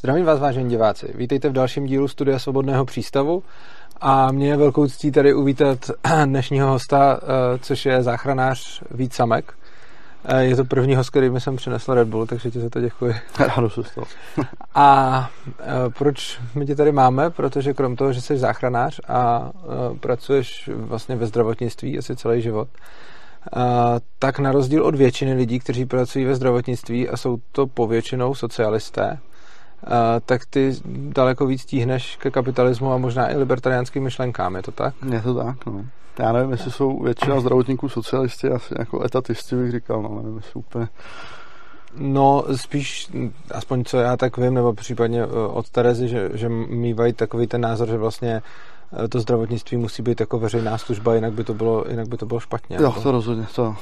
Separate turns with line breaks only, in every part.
Zdravím vás, vážení diváci. Vítejte v dalším dílu Studia Svobodného přístavu a mě je velkou ctí tady uvítat dnešního hosta, eh, což je záchranář Vít Samek. Eh, je to první host, který jsem přinesl Red Bull, takže ti za to děkuji.
Ráno se stalo.
A eh, proč my tě tady máme? Protože krom toho, že jsi záchranář a pracuješ vlastně ve zdravotnictví asi celý život, tak na rozdíl od většiny lidí, kteří pracují ve zdravotnictví a jsou to povětšinou socialisté, tak ty daleko víc tíhneš ke kapitalismu a možná i libertariánským myšlenkám, je to tak?
Je to tak, no. Já nevím, jestli jsou většina zdravotníků socialisti, asi jako etatisti bych říkal, no nevím, jestli úplně...
No, spíš, aspoň co já tak vím, nebo případně e, od Terezy, že, že mývají takový ten názor, že vlastně e, to zdravotnictví musí být jako veřejná služba, jinak by to bylo, jinak by to bylo špatně.
Jo, to rozhodně, to. No.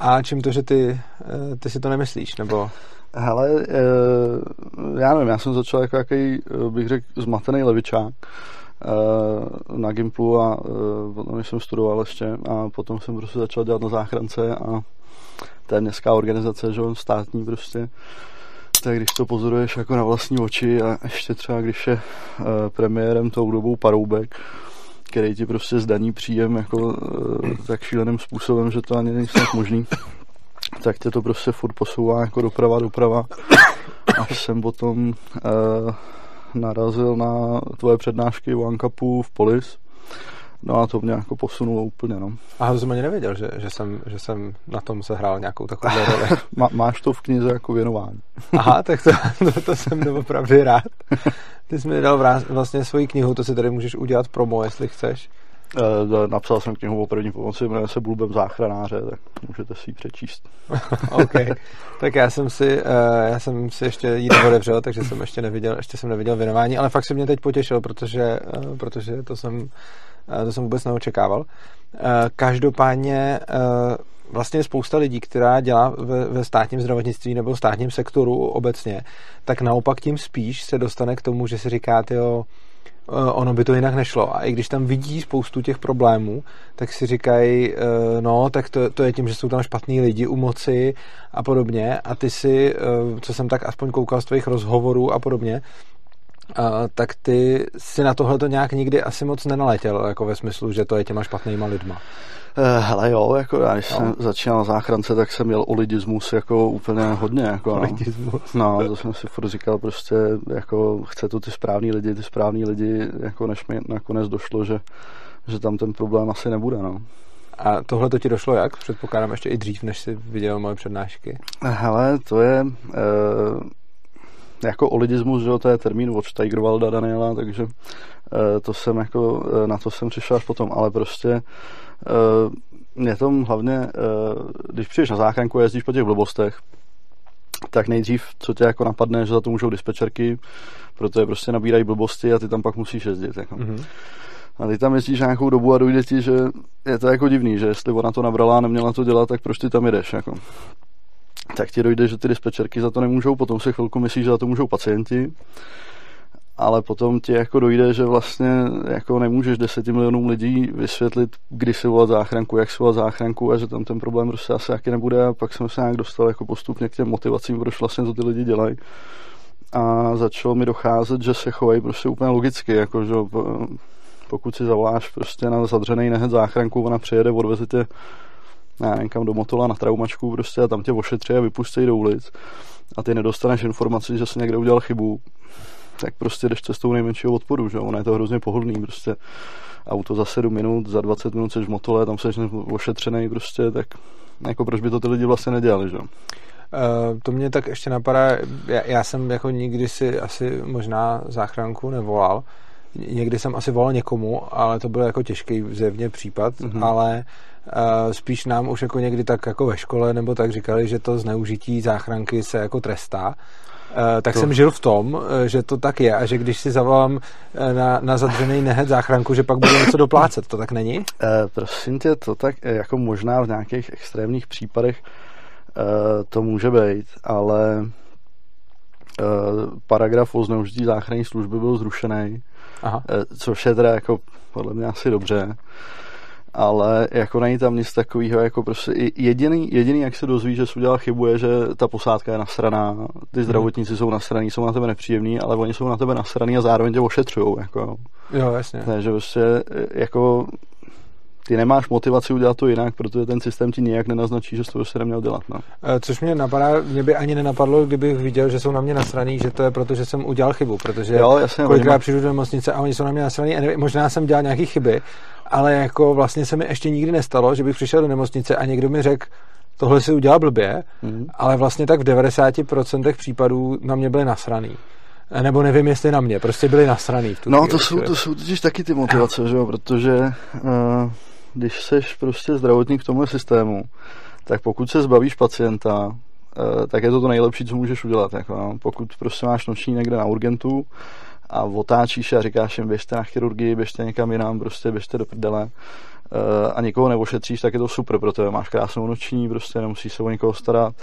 A čím to, že ty, e, ty si to nemyslíš, nebo...
Hele, já nevím, já jsem začal jako jaký, bych řekl, zmatený levičák na Gimplu a potom jsem studoval ještě a potom jsem prostě začal dělat na záchrance a to je městská organizace, že státní prostě. Tak když to pozoruješ jako na vlastní oči a ještě třeba když je premiérem tou dobou Paroubek, který ti prostě zdaní příjem jako tak šíleným způsobem, že to ani není snad možný, tak tě to prostě furt posouvá jako doprava, doprava. A jsem potom uh, narazil na tvoje přednášky o Ankapu v Polis. No a to mě jako posunulo úplně, no.
A to jsem ani nevěděl, že, že, jsem, že jsem na tom sehrál nějakou takovou roli.
Má, máš to v knize jako věnování.
Aha, tak to, to, to jsem opravdu rád. Ty jsi mi dal vlastně svoji knihu, to si tady můžeš udělat promo, jestli chceš.
Uh, napsal jsem knihu o první pomoci, jmenuje se Blubem záchranáře, tak můžete si ji přečíst.
OK, tak já jsem si, uh, já jsem si ještě ji neodevřel, takže jsem ještě neviděl, ještě jsem neviděl věnování, ale fakt se mě teď potěšil, protože, uh, protože to jsem, to jsem vůbec neočekával. Uh, každopádně uh, vlastně spousta lidí, která dělá ve, ve státním zdravotnictví nebo státním sektoru obecně, tak naopak tím spíš se dostane k tomu, že si říká, jo, Eh, ono by to jinak nešlo. A i když tam vidí spoustu těch problémů, tak si říkají, eh, no, tak to, to je tím, že jsou tam špatní lidi u moci a podobně. A ty si, eh, co jsem tak aspoň koukal z tvých rozhovorů a podobně, tak ty si na tohle to nějak nikdy asi moc nenaletěl, jako ve smyslu, že to je těma špatnýma lidma.
Eh, hele jo, jako já, když no. jsem začínal na záchrance, tak jsem měl olidismus jako úplně hodně. Jako,
olidismus.
No, no, to jsem si furt říkal prostě, jako chce tu ty správní lidi, ty správní lidi, jako než mi nakonec došlo, že, že tam ten problém asi nebude, no.
A tohle to ti došlo jak? Předpokládám ještě i dřív, než jsi viděl moje přednášky.
Hele, to je... E, jako olidismus, že jo, to je termín od Steigerwalda Daniela, takže e, to jsem jako, e, na to jsem přišel až potom, ale prostě Uh, mě tom hlavně, když přijdeš na záchranku a jezdíš po těch blbostech, tak nejdřív, co tě jako napadne, že za to můžou dispečerky, protože prostě nabírají blbosti a ty tam pak musíš jezdit. Jako. Mm-hmm. A ty tam jezdíš nějakou dobu a dojde ti, že je to jako divný, že jestli ona to nabrala a neměla to dělat, tak proč ty tam jedeš. Jako. Tak ti dojde, že ty dispečerky za to nemůžou, potom si chvilku myslíš, že za to můžou pacienti ale potom ti jako dojde, že vlastně jako nemůžeš deseti milionům lidí vysvětlit, kdy si volat záchranku, jak si volat záchranku a že tam ten problém prostě asi jaký nebude. A pak jsem se nějak dostal jako postupně k těm motivacím, proč vlastně to ty lidi dělají. A začalo mi docházet, že se chovají prostě úplně logicky, jako že pokud si zavoláš prostě na zadřený nehet záchranku, ona přijede, odveze tě já nevím, kam do Motola na traumačku prostě a tam tě ošetří a vypustí do ulic a ty nedostaneš informaci, že jsi někde udělal chybu, tak prostě jdeš cestou nejmenšího odporu, že ono je to hrozně pohodlný, prostě auto za 7 minut, za 20 minut seš v motole, tam seš ošetřený prostě, tak jako proč by to ty lidi vlastně nedělali, že?
Uh, to mě tak ještě napadá, já, já jsem jako nikdy si asi možná záchranku nevolal, někdy jsem asi volal někomu, ale to byl jako těžký zjevně případ, mm-hmm. ale uh, spíš nám už jako někdy tak jako ve škole nebo tak říkali, že to zneužití záchranky se jako trestá tak to... jsem žil v tom, eh, že to tak je a že když si zavolám eh, na, na zadřený nehet záchranku, že pak budu něco doplácet. To tak není?
E, prosím tě, to tak jako možná v nějakých extrémních případech e, to může být, ale e, paragraf o zneužití záchranné služby byl zrušený, Aha. E, což je teda jako podle mě asi dobře ale jako není tam nic takového, jako prostě jediný, jediný, jak se dozví, že jsi udělal chybu, je, že ta posádka je nasraná, ty mhm. zdravotníci hmm. jsou nasraný, jsou na tebe nepříjemní, ale oni jsou na tebe nasraný a zároveň tě ošetřují, jako.
Jo, jasně.
Takže prostě jako ty nemáš motivaci udělat to jinak, protože ten systém ti nijak nenaznačí, že jsi to prostě neměl dělat. No.
Eh, což mě napadá, mě by ani nenapadlo, kdybych viděl, že jsou na mě nasraný, že to je proto, že jsem udělal chybu, protože jo, jasně, kolikrát přijdu do nemocnice a oni jsou na mě nasraný a nevím, možná jsem dělal nějaké chyby, ale jako vlastně se mi ještě nikdy nestalo, že bych přišel do nemocnice a někdo mi řekl, tohle si udělal blbě, mm. ale vlastně tak v 90% případů na mě byli nasraný. Nebo nevím, jestli na mě, prostě byli nasraný. V
tu no, to jsou, to jsou totiž taky ty motivace, že jo, protože uh, když seš prostě zdravotník v tomhle systému, tak pokud se zbavíš pacienta, uh, tak je to to nejlepší, co můžeš udělat. Jako, no. Pokud prostě máš noční někde na urgentu a otáčíš a říkáš jim, běžte na chirurgii, běžte někam jinam, prostě běžte do prdele, a nikoho neošetříš, tak je to super pro tebe. Máš krásnou noční, prostě nemusíš se o nikoho starat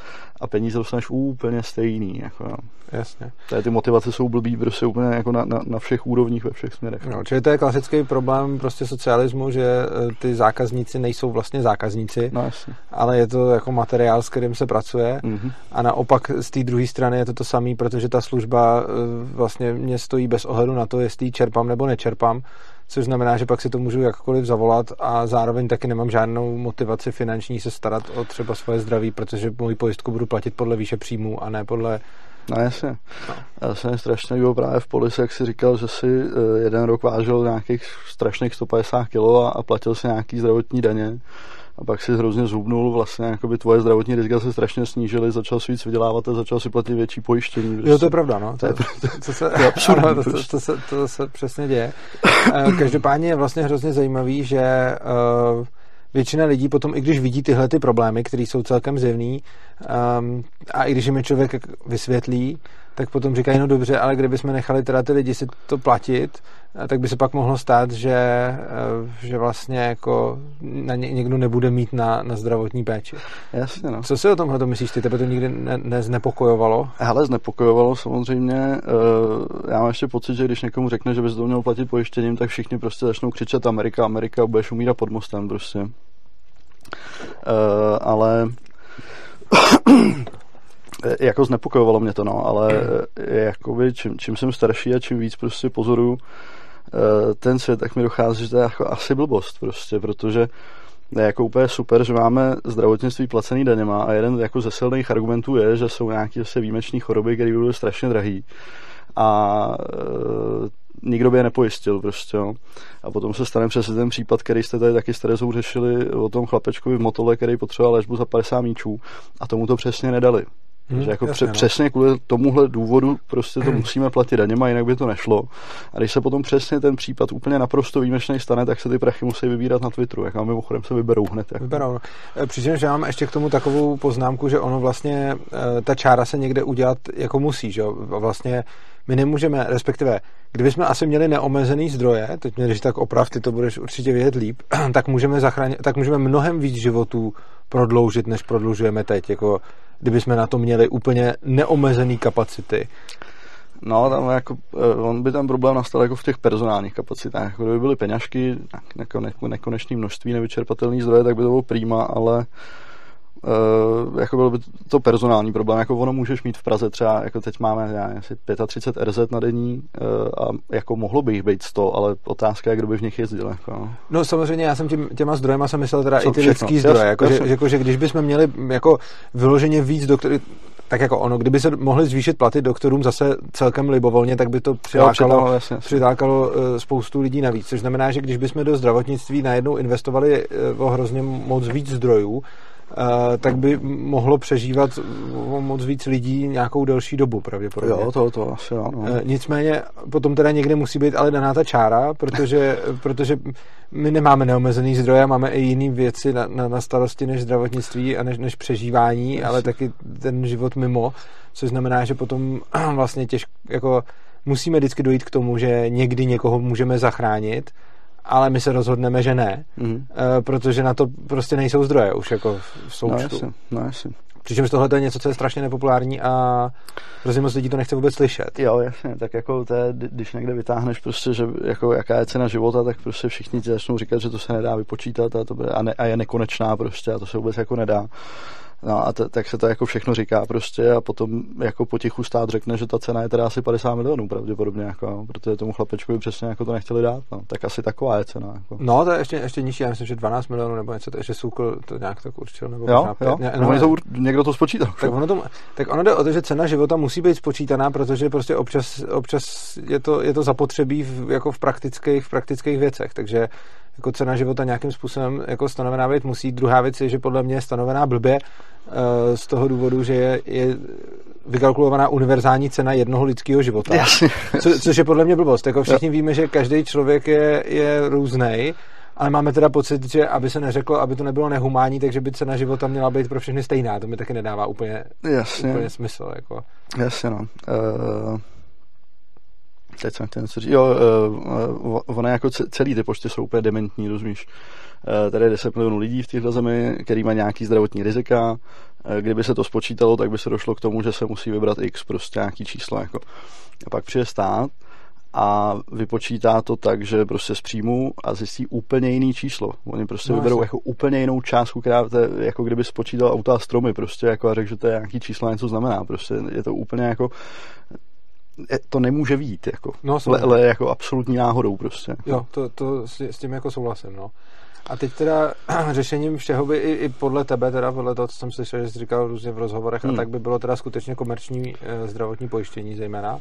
a peníze dostaneš úplně stejný. Jako, no.
Jasně.
Tady ty motivace jsou blbý prostě úplně jako na, na, na všech úrovních, ve všech směrech.
No, čili to je klasický problém prostě socialismu, že eh, ty zákazníci nejsou vlastně zákazníci,
no, jasně.
ale je to jako materiál, s kterým se pracuje mm-hmm. a naopak z té druhé strany je to to samé, protože ta služba eh, vlastně mě stojí bez ohledu na to, jestli ji čerpám nebo nečerpám, což znamená, že pak si to můžu jakkoliv zavolat a zároveň taky nemám žádnou motivaci finanční se starat o třeba svoje zdraví, protože moji pojistku budu platit podle výše příjmů a ne podle
No jasně. No. Já jsem strašně líbil právě v polise, jak si říkal, že si eh, jeden rok vážil nějakých strašných 150 kg a platil si nějaký zdravotní daně a pak si hrozně zhubnul, vlastně jako by tvoje zdravotní rizika se strašně snížily, začal si víc vydělávat a začal si platit větší pojištění.
Prostě. Jo, to je pravda, no. To, je, to, to, se, to, je absurdní, ano, to, to, to, se, to se přesně děje. Eh, každopádně je vlastně hrozně zajímavý, že uh, většina lidí potom, i když vidí tyhle ty problémy, které jsou celkem zjevný, um, a i když jim je člověk vysvětlí, tak potom říkají, no dobře, ale kdybychom nechali teda ty lidi si to platit, eh, tak by se pak mohlo stát, že, eh, že vlastně jako na ně, někdo nebude mít na, na zdravotní péči.
Jasně, no.
Co si o tomhle to myslíš? Ty tebe to nikdy ne, neznepokojovalo?
Hele, znepokojovalo samozřejmě. Eh, já mám ještě pocit, že když někomu řekne, že by se to mělo platit pojištěním, tak všichni prostě začnou křičet Amerika, Amerika, budeš umírat pod mostem prostě. ale Eh, jako znepokojovalo mě to, no, ale jakoby čím, čím jsem starší a čím víc prostě pozoru eh, ten svět, tak mi dochází, že to je jako asi blbost prostě, protože je jako úplně super, že máme zdravotnictví placený daněma a jeden jako ze silných argumentů je, že jsou nějaké zase výjimečné choroby, které byly strašně drahé a e, nikdo by je nepojistil prostě, jo. A potom se stane přesně ten případ, který jste tady taky s Terezou řešili o tom chlapečkovi v motole, který potřeboval léčbu za 50 míčů a tomu to přesně nedali. Hmm, jako jasně, no. přesně kvůli tomuhle důvodu prostě to musíme platit daněma, jinak by to nešlo. A když se potom přesně ten případ úplně naprosto výjimečný stane, tak se ty prachy musí vybírat na Twitteru. Jak mimochodem se vyberou hned. Jako.
Vyberou. E, přičemž já mám ještě k tomu takovou poznámku, že ono vlastně, e, ta čára se někde udělat jako musí, že Vlastně my nemůžeme, respektive, kdybychom asi měli neomezený zdroje, teď mě když tak oprav, ty to budeš určitě vědět líp, tak můžeme, zachránit, tak můžeme mnohem víc životů prodloužit, než prodlužujeme teď. Jako, kdybychom na to měli úplně neomezený kapacity.
No, tam jako, eh, on by ten problém nastal jako v těch personálních kapacitách. Jako kdyby byly peňažky, jako nekonečné množství nevyčerpatelný zdroje, tak by to bylo prýma, ale Uh, jako byl by to personální problém, jako ono můžeš mít v Praze třeba, jako teď máme já, asi 35 RZ na denní uh, a jako mohlo by jich být 100, ale otázka je, kdo by v nich jezdil. Jako. No,
samozřejmě já jsem tím, těma zdrojema jsem myslel teda Co, i ty lidský zdroje, jako, že, jako, že když bychom měli jako vyloženě víc doktorů, tak jako ono, kdyby se mohli zvýšit platy doktorům zase celkem libovolně, tak by to přilákalo, jo, jasně, přilákalo uh, spoustu lidí navíc, což znamená, že když bychom do zdravotnictví najednou investovali uh, o hrozně moc víc zdrojů, Uh, tak by mohlo přežívat moc víc lidí nějakou delší dobu pravděpodobně.
Jo, to, to asi ano. Uh,
nicméně potom teda někde musí být ale daná ta čára, protože, protože my nemáme neomezený zdroje, máme i jiné věci na, na, na starosti než zdravotnictví a než, než přežívání, Jasně. ale taky ten život mimo, což znamená, že potom vlastně těžko, jako musíme vždycky dojít k tomu, že někdy někoho můžeme zachránit, ale my se rozhodneme, že ne, mm. protože na to prostě nejsou zdroje už jako v součtu.
No, jasně, no, jasně.
Přičemž tohle je něco, co je strašně nepopulární a hrozně moc lidí to nechce vůbec slyšet.
Jo, jasně, tak jako to je, když někde vytáhneš prostě, že jako jaká je cena života, tak prostě všichni ti začnou říkat, že to se nedá vypočítat a, to, a, ne, a je nekonečná prostě a to se vůbec jako nedá. No a t- tak se to jako všechno říká prostě a potom jako potichu stát řekne, že ta cena je teda asi 50 milionů pravděpodobně, jako, protože tomu chlapečkovi přesně jako to nechtěli dát, no. tak asi taková je cena. Jako.
No, to je ještě, ještě nižší, já myslím, že 12 milionů nebo něco, ještě Soukl to nějak tak určil. Nebo
jo, jo,
ne,
no, to, někdo to spočítal.
Tak ono, to, tak ono jde o to, že cena života musí být spočítaná, protože prostě občas, občas je, to, je to zapotřebí v, jako v praktických, v praktických věcech, takže jako cena života nějakým způsobem jako stanovená být musí. Druhá věc je, že podle mě je stanovená blbě z toho důvodu, že je, je vykalkulovaná univerzální cena jednoho lidského života.
Jasně.
Co, což je podle mě blbost. Jako všichni víme, že každý člověk je, je různý, ale máme teda pocit, že aby se neřeklo, aby to nebylo nehumánní, takže by cena života měla být pro všechny stejná. To mi taky nedává úplně,
Jasně.
úplně smysl. Jako.
Jasně, no. Uh teď jsem chtěl něco říct. Jo, uh, ono jako celý ty pošty jsou úplně dementní, rozumíš? Uh, tady je 10 milionů lidí v této zemi, který má nějaký zdravotní rizika. Uh, kdyby se to spočítalo, tak by se došlo k tomu, že se musí vybrat x, prostě nějaký číslo. Jako. A pak přijde stát a vypočítá to tak, že prostě z příjmu a zjistí úplně jiný číslo. Oni prostě no, vyberou jako úplně jinou částku, která to je, jako kdyby spočítal auta a stromy prostě jako a řekl, že to je nějaký číslo něco znamená. Prostě je to úplně jako to nemůže být, jako, no, ale, ale jako absolutní náhodou prostě.
Jo, to, to s, s tím jako souhlasím, no. A teď teda řešením všeho by i, i podle tebe, teda podle toho, co jsem slyšel, že jsi říkal různě v rozhovorech, hmm. a tak by bylo teda skutečně komerční e, zdravotní pojištění zejména?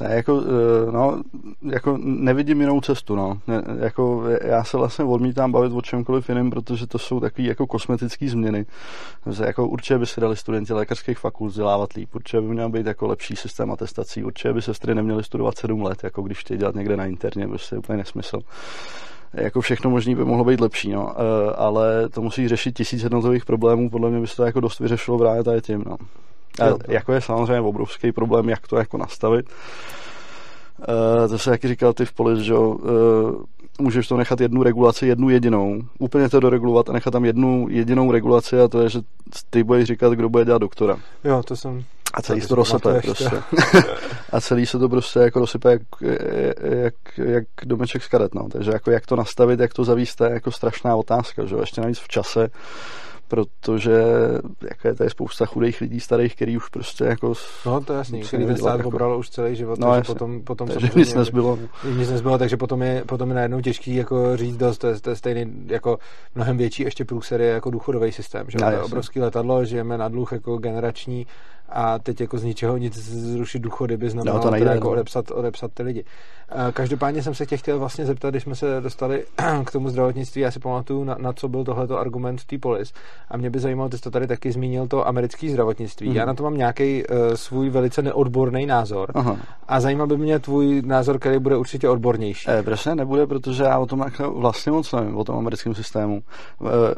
Ne, jako, eh, no, jako nevidím jinou cestu, no. Jako, já se vlastně odmítám bavit o čemkoliv jiném, protože to jsou takové jako kosmetické změny. Jako určitě by se dali studenti lékařských fakult vzdělávat líp, určitě by měl být jako lepší systém atestací, určitě by sestry neměly studovat sedm let, jako když chtějí dělat někde na interně, prostě je úplně nesmysl jako všechno možný by mohlo být lepší, no. Eh, ale to musí řešit tisíc jednotlivých problémů, podle mě by se to jako dost vyřešilo právě tady tím, no. A jako je samozřejmě obrovský problém, jak to jako nastavit. Uh, to se jak říkal ty v polis, že uh, můžeš to nechat jednu regulaci, jednu jedinou, úplně to doregulovat a nechat tam jednu jedinou regulaci a to je, že ty budeš říkat, kdo bude dělat doktora.
Jo, to jsem...
A celý se to rozsype prostě. a celý se to prostě jako rozsype jak, jak, jak domeček z karet, no. Takže jako jak to nastavit, jak to zavíst, to je jako strašná otázka, že ještě navíc v čase, protože jako je tady spousta chudých lidí starých, který už prostě jako...
No to je jasný, který ten stát jako... pobral už celý život,
no,
takže potom, potom
takže nic nezbylo.
Nic nezbylo, takže potom je, potom je najednou těžký jako říct dost, to je, to je stejný jako mnohem větší ještě průser je jako důchodový systém, že no, to je obrovský letadlo, žijeme na dluh jako generační a teď jako z ničeho nic zrušit důchody by znamenalo no, to nejde, jako no. odepsat, odepsat ty lidi. Každopádně jsem se tě chtěl vlastně zeptat, když jsme se dostali k tomu zdravotnictví, já si pamatuju, na, na co byl tohleto argument v té polis. A mě by zajímalo, ty jsi to tady taky zmínil, to americké zdravotnictví. Mm-hmm. Já na to mám nějaký uh, svůj velice neodborný názor. Aha. A zajímal by mě tvůj názor, který bude určitě odbornější.
E, prostě nebude, protože já o tom vlastně moc nevím, o tom americkém systému.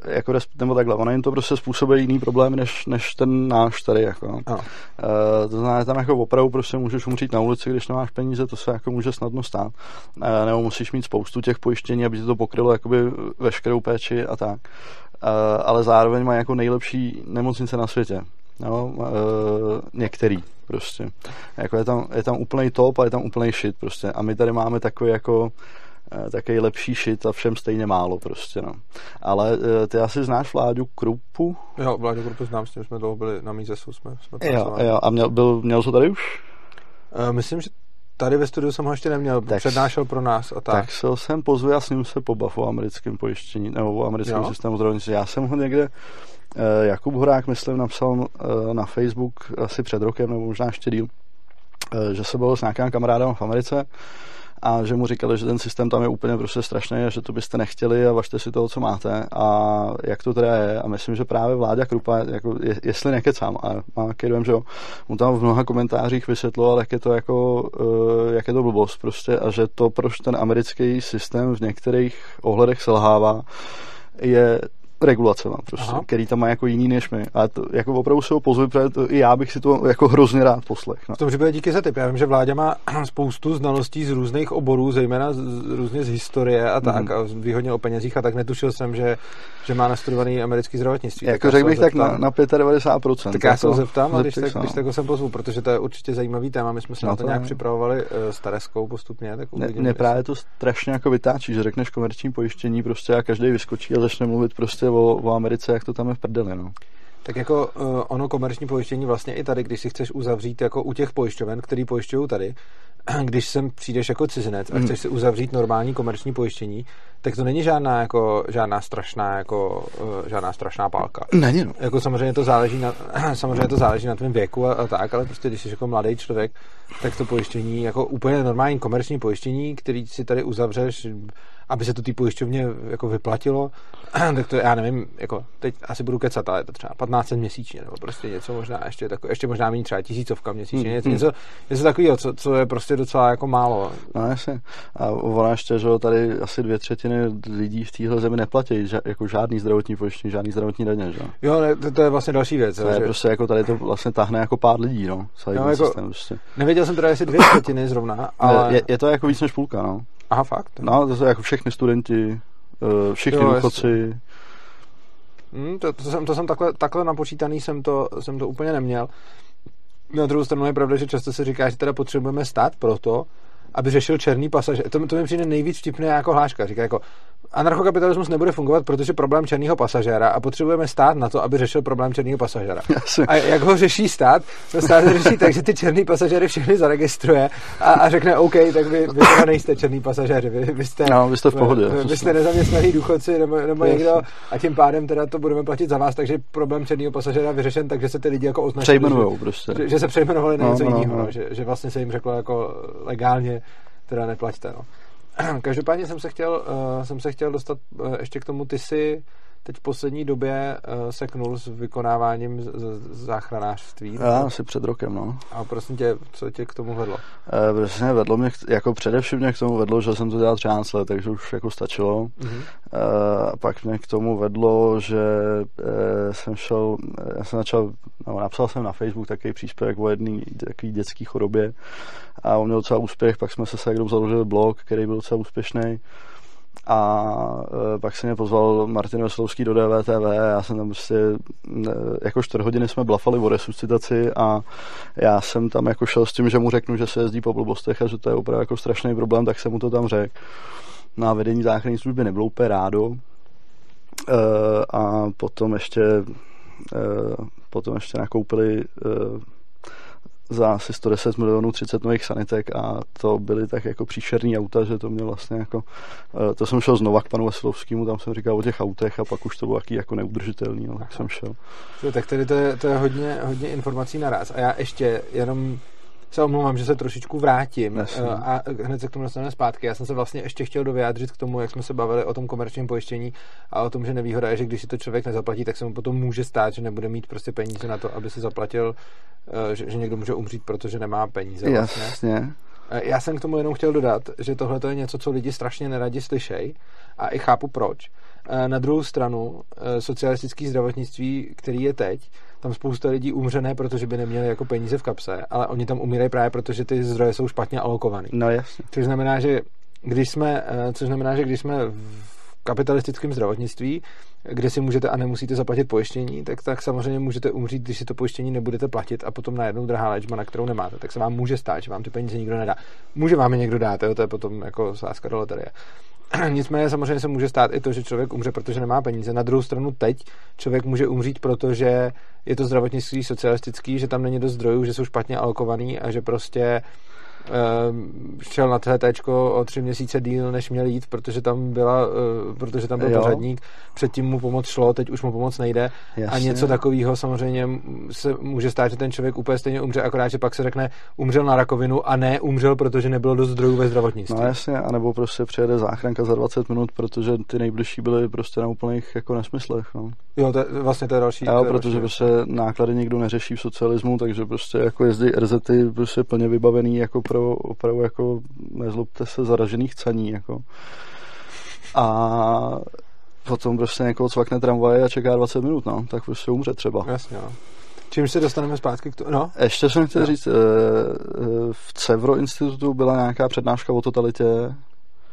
E, jako nebo takhle, ono jim to prostě způsobuje jiný problém, než, než ten náš tady. Jako. E, to znamená, tam jako opravdu prostě můžeš umřít na ulici, když nemáš peníze, to se jako může snadno stát. E, nebo musíš mít spoustu těch pojištění, aby ti to pokrylo jakoby veškerou péči a tak. E, ale zároveň má jako nejlepší nemocnice na světě. No, některý prostě. Jako je tam, je tam úplný top a je tam úplný shit prostě. A my tady máme takový jako takový lepší shit a všem stejně málo prostě, no. Ale ty asi znáš Vláďu Krupu?
Jo, Vláďu Krupu znám, s tím jsme dlouho byli na Mízesu, jsme, jsme
jo, jo, a měl, byl, měl to tady už?
Uh, myslím, že tady ve studiu jsem ho ještě neměl, tak, přednášel pro nás a tak.
Tak se jsem pozval a s ním se pobav o americkém pojištění, nebo o americkém jo. systému zdravotnictví. Já jsem ho někde, Jakub Horák, myslím, napsal na Facebook asi před rokem, nebo možná ještě díl, že se byl s nějakým kamarádem v Americe a že mu říkali, že ten systém tam je úplně prostě strašný a že to byste nechtěli a važte si toho, co máte a jak to teda je. A myslím, že právě Vláďa Krupa, jako je, jestli nekecám, a má dojem, že jo, mu tam v mnoha komentářích vysvětloval, jak je to jako, uh, jak je to blbost prostě a že to, proč ten americký systém v některých ohledech selhává, je regulacema, prostě, Aha. který tam má jako jiný než my. A to, jako opravdu se ho pozvu, protože to, i já bych si to jako hrozně rád poslech. No.
V tom případě díky za tip. Já vím, že vládě má spoustu znalostí z různých oborů, zejména z, různě z historie a tak, mm. a výhodně o penězích a tak netušil jsem, že, že má nastudovaný americký zdravotnictví.
Jako řekl bych tak na, na 95%.
Tak já se ho zeptám, a když tak, když tak ho sem pozvu, protože to je určitě zajímavý téma. My jsme se no na to, to nějak je. připravovali uh, s Tereskou postupně. Tak
ne, ne, právě to strašně jako vytáčí, že řekneš komerční pojištění prostě a každý vyskočí a začne mluvit prostě o, o Americe, jak to tam je v prdeli. No.
Tak jako uh, ono komerční pojištění vlastně i tady, když si chceš uzavřít jako u těch pojišťoven, který pojišťují tady, když sem přijdeš jako cizinec a hmm. chceš si uzavřít normální komerční pojištění, tak to není žádná jako žádná strašná jako uh, žádná strašná pálka.
Není no.
Jako samozřejmě to záleží na samozřejmě to záleží na tvém věku a, a, tak, ale prostě když jsi jako mladý člověk, tak to pojištění jako úplně normální komerční pojištění, který si tady uzavřeš aby se to té pojišťovně jako vyplatilo, tak to já nevím, jako teď asi budu kecat, ale je to třeba 15 měsíčně, nebo prostě něco možná ještě, tako, ještě možná méně třeba tisícovka měsíčně, něco, hmm. něco, něco takového, co, co, je prostě docela jako málo.
No jasně. A ona ještě, že tady asi dvě třetiny lidí v téhle zemi neplatí ža, jako žádný zdravotní pojištění, žádný zdravotní daně, že?
Jo, ne, to, to, je vlastně další věc.
To je že... prostě jako tady to vlastně tahne jako pár lidí, no, celý no, jako, systém, prostě.
Nevěděl jsem teda, jestli dvě třetiny zrovna, ale...
Je, je, to jako víc než půlka, no.
Aha, fakt?
No, to jsou jako všechny studenti, eh, všichni důchodci.
Hmm, to, to, jsem, to jsem takhle, takhle napočítaný, jsem to, jsem to úplně neměl. Na druhou stranu je pravda, že často se říká, že teda potřebujeme stát proto, aby řešil černý pasažér. To, to mi přijde nejvíc vtipné jako hláška. Říká jako, anarchokapitalismus nebude fungovat, protože problém černého pasažéra a potřebujeme stát na to, aby řešil problém černého pasažéra. A jak ho řeší stát? To stát řeší tak, že ty černý pasažéry všechny zaregistruje a, a řekne OK, tak vy, vy teda nejste černý pasažéři, vy, vy, jste,
no, vy jste v pohodě.
Vy, vy jste nezaměstnaný důchodci nebo, nebo někdo a tím pádem teda to budeme platit za vás, takže problém černého pasažéra vyřešen, takže se ty lidi jako označí.
Přejmenujou prostě.
Že, že, se přejmenovali na no, něco no, jiného, no. Že, že vlastně se jim řeklo jako legálně teda neplaťte. No. Každopádně jsem se chtěl, uh, jsem se chtěl dostat uh, ještě k tomu, ty si teď v poslední době uh, seknul s vykonáváním z, z, záchranářství.
Já asi před rokem, no.
A prosím tě, co tě k tomu vedlo?
Uh, prostě vedlo mě, jako především mě k tomu vedlo, že jsem to dělal 13 let, takže už jako stačilo. Uh-huh. Uh, a pak mě k tomu vedlo, že uh, jsem šel, já jsem začal, no, napsal jsem na Facebook takový příspěvek o jedné takové dětské chorobě a on měl docela úspěch, pak jsme se s založili blog, který byl docela úspěšný a e, pak se mě pozval Martin Veslovský do DVTV já jsem tam prostě e, jako 4 hodiny jsme blafali o resuscitaci a já jsem tam jako šel s tím, že mu řeknu, že se jezdí po blbostech a že to je opravdu jako strašný problém, tak jsem mu to tam řekl. Na vedení záchranné služby nebylo úplně rádo e, a potom ještě potom ještě nakoupili za asi 110 milionů 30 nových sanitek a to byly tak jako příšerný auta, že to mě vlastně jako, eh, to jsem šel znova k panu Veselovskému, tam jsem říkal o těch autech a pak už to bylo jaký jako neudržitelný, ale tak jsem šel.
Tak tedy to je, to je hodně, hodně informací naraz a já ještě jenom se omlouvám, že se trošičku vrátím Jasně. Eh, a hned se k tomu dostaneme zpátky. Já jsem se vlastně ještě chtěl dovyjádřit k tomu, jak jsme se bavili o tom komerčním pojištění a o tom, že nevýhoda je, že když si to člověk nezaplatí, tak se mu potom může stát, že nebude mít prostě peníze na to, aby si zaplatil, eh, že, že někdo může umřít, protože nemá peníze.
Vlastně. Jasně.
Eh, já jsem k tomu jenom chtěl dodat, že tohle je něco, co lidi strašně neradi slyšejí a i chápu proč. Na druhou stranu, socialistický zdravotnictví, který je teď, tam spousta lidí umře ne, protože by neměli jako peníze v kapse, ale oni tam umírají právě protože ty zdroje jsou špatně alokované.
No jasně.
Což znamená, že když jsme, eh, což znamená, že když jsme v kapitalistickém zdravotnictví, kde si můžete a nemusíte zaplatit pojištění, tak, tak samozřejmě můžete umřít, když si to pojištění nebudete platit a potom najednou drahá léčba, na kterou nemáte. Tak se vám může stát, že vám ty peníze nikdo nedá. Může vám je někdo dát, jo? to je potom jako sázka do loterie. Nicméně samozřejmě se může stát i to, že člověk umře, protože nemá peníze. Na druhou stranu teď člověk může umřít, protože je to zdravotnictví socialistický, že tam není dost zdrojů, že jsou špatně alokovaný a že prostě šel na CT o tři měsíce díl, než měl jít, protože tam, byla, eh, protože tam byl jo. pořadník, předtím mu pomoc šlo, teď už mu pomoc nejde Jasně. a něco takového samozřejmě se může stát, že ten člověk úplně stejně umře, akorát, že pak se řekne, umřel na rakovinu a ne umřel, protože nebylo dost zdrojů ve zdravotnictví.
No jasně, anebo prostě přijede záchranka za 20 minut, protože ty nejbližší byly prostě na úplných jako nesmyslech. No.
Jo, to, vlastně to je další.
Jo, protože další. prostě náklady nikdo neřeší v socialismu, takže prostě jako jezdí RZty prostě plně vybavený jako pro opravdu jako nezlobte se zaražených caní, jako. A potom prostě někoho cvakne tramvaj a čeká 20 minut, no, tak prostě umře třeba.
Jasně, no. Čím se dostaneme zpátky k tomu? No?
Ještě jsem chtěl no. říct, v Cevro institutu byla nějaká přednáška o totalitě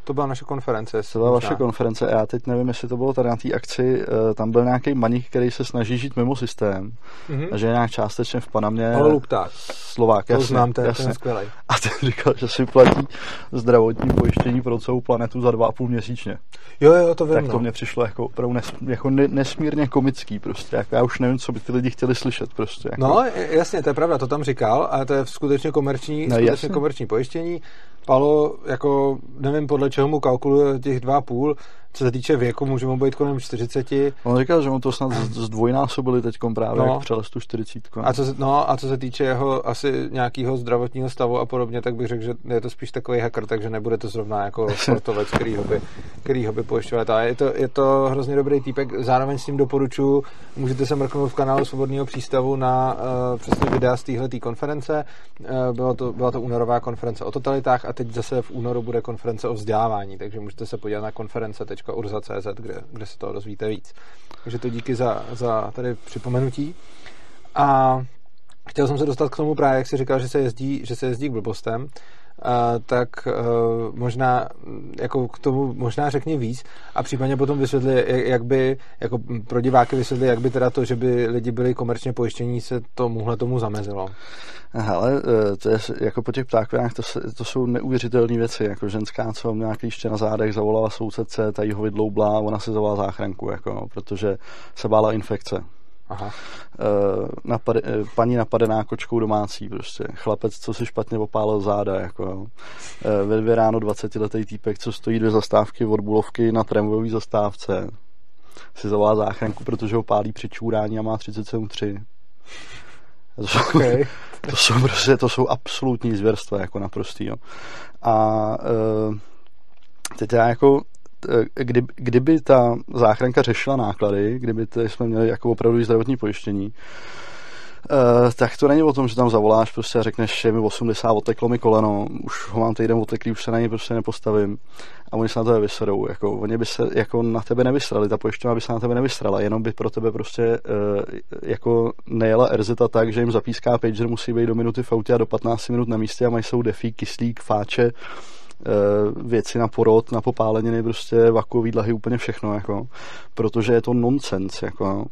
to byla naše konference.
To byla vaše konference. Já teď nevím, jestli to bylo tady na té akci. Eh, tam byl nějaký maník, který se snaží žít mimo systém. Mm-hmm. A že je nějak částečně v Panamě.
Ale Lupták.
Slovák,
to
jasně.
znám, ten, jasně. ten skvělej.
A ten říkal, že si platí zdravotní pojištění pro celou planetu za dva a půl měsíčně.
Jo, jo, to vím.
Tak to no. mě přišlo jako opravdu nes, jako ne, nesmírně komický prostě. Jako já už nevím, co by ty lidi chtěli slyšet prostě. Jako.
No, jasně, to je pravda, to tam říkal, ale to je skutečně komerční, no, skutečně jasně. komerční pojištění. Palo, jako nevím podle čeho mu kalkuluje těch dva půl, co se týče věku, může mu být kolem 40.
On říkal, že mu to snad zdvojnásobili teď právě, no. jak přelez tu 40.
A co, se, no, a co se týče jeho asi nějakého zdravotního stavu a podobně, tak bych řekl, že je to spíš takový hacker, takže nebude to zrovna jako sportovec, který ho by, který ho by pojišťovat. A je to, je to hrozně dobrý týpek, zároveň s tím doporučuji, můžete se mrknout v kanálu Svobodného přístavu na uh, přesně videa z téhle konference. Uh, bylo to, byla to únorová konference o totalitách a teď zase v únoru bude konference o vzdělávání, takže můžete se podívat na konference.urza.cz, kde, kde se toho dozvíte víc. Takže to díky za, za tady připomenutí. A chtěl jsem se dostat k tomu právě, jak jsi říkal, že se jezdí, že se jezdí k blbostem, Uh, tak uh, možná jako k tomu možná řekni víc a případně potom vysvětli, jak, by, jako pro diváky vysvětli, jak by teda to, že by lidi byli komerčně pojištění, se tomuhle tomu zamezilo.
Ale e, to je jako po těch ptákvinách, to, to jsou neuvěřitelné věci, jako ženská, co měla klíště na zádech, zavolala sousedce, ta jí ho vydloubla, ona si zavolala záchranku, jako, no, protože se bála infekce. Aha. E, napade, e, paní napadená kočkou domácí prostě. Chlapec, co si špatně opálil záda. Jako, ve dvě ráno 20-letý týpek, co stojí dvě zastávky od Bulovky na tramvajové zastávce. Si zavolá záchranku, protože ho pálí při čůrání a má 37,3. To jsou, okay. to jsou prostě, to jsou absolutní zvěrstva, jako naprostý, jo. A uh, teď já jako e, kdy, kdyby ta záchranka řešila náklady, kdyby jsme měli jako opravdu zdravotní pojištění, Uh, tak to není o tom, že tam zavoláš prostě a řekneš, že mi 80 oteklo mi koleno, už ho mám týden oteklý, už se na něj prostě nepostavím. A oni se na tebe vyserou, jako oni by se jako na tebe nevysrali, ta pojišťovna by se na tebe nevysrala, jenom by pro tebe prostě uh, jako nejela erzita tak, že jim zapíská pager, musí být do minuty v autě a do 15 minut na místě a mají jsou defí, kyslík, fáče, věci na porod, na popáleniny, prostě vakuový dlahy, úplně všechno, jako, protože je to nonsens, jako.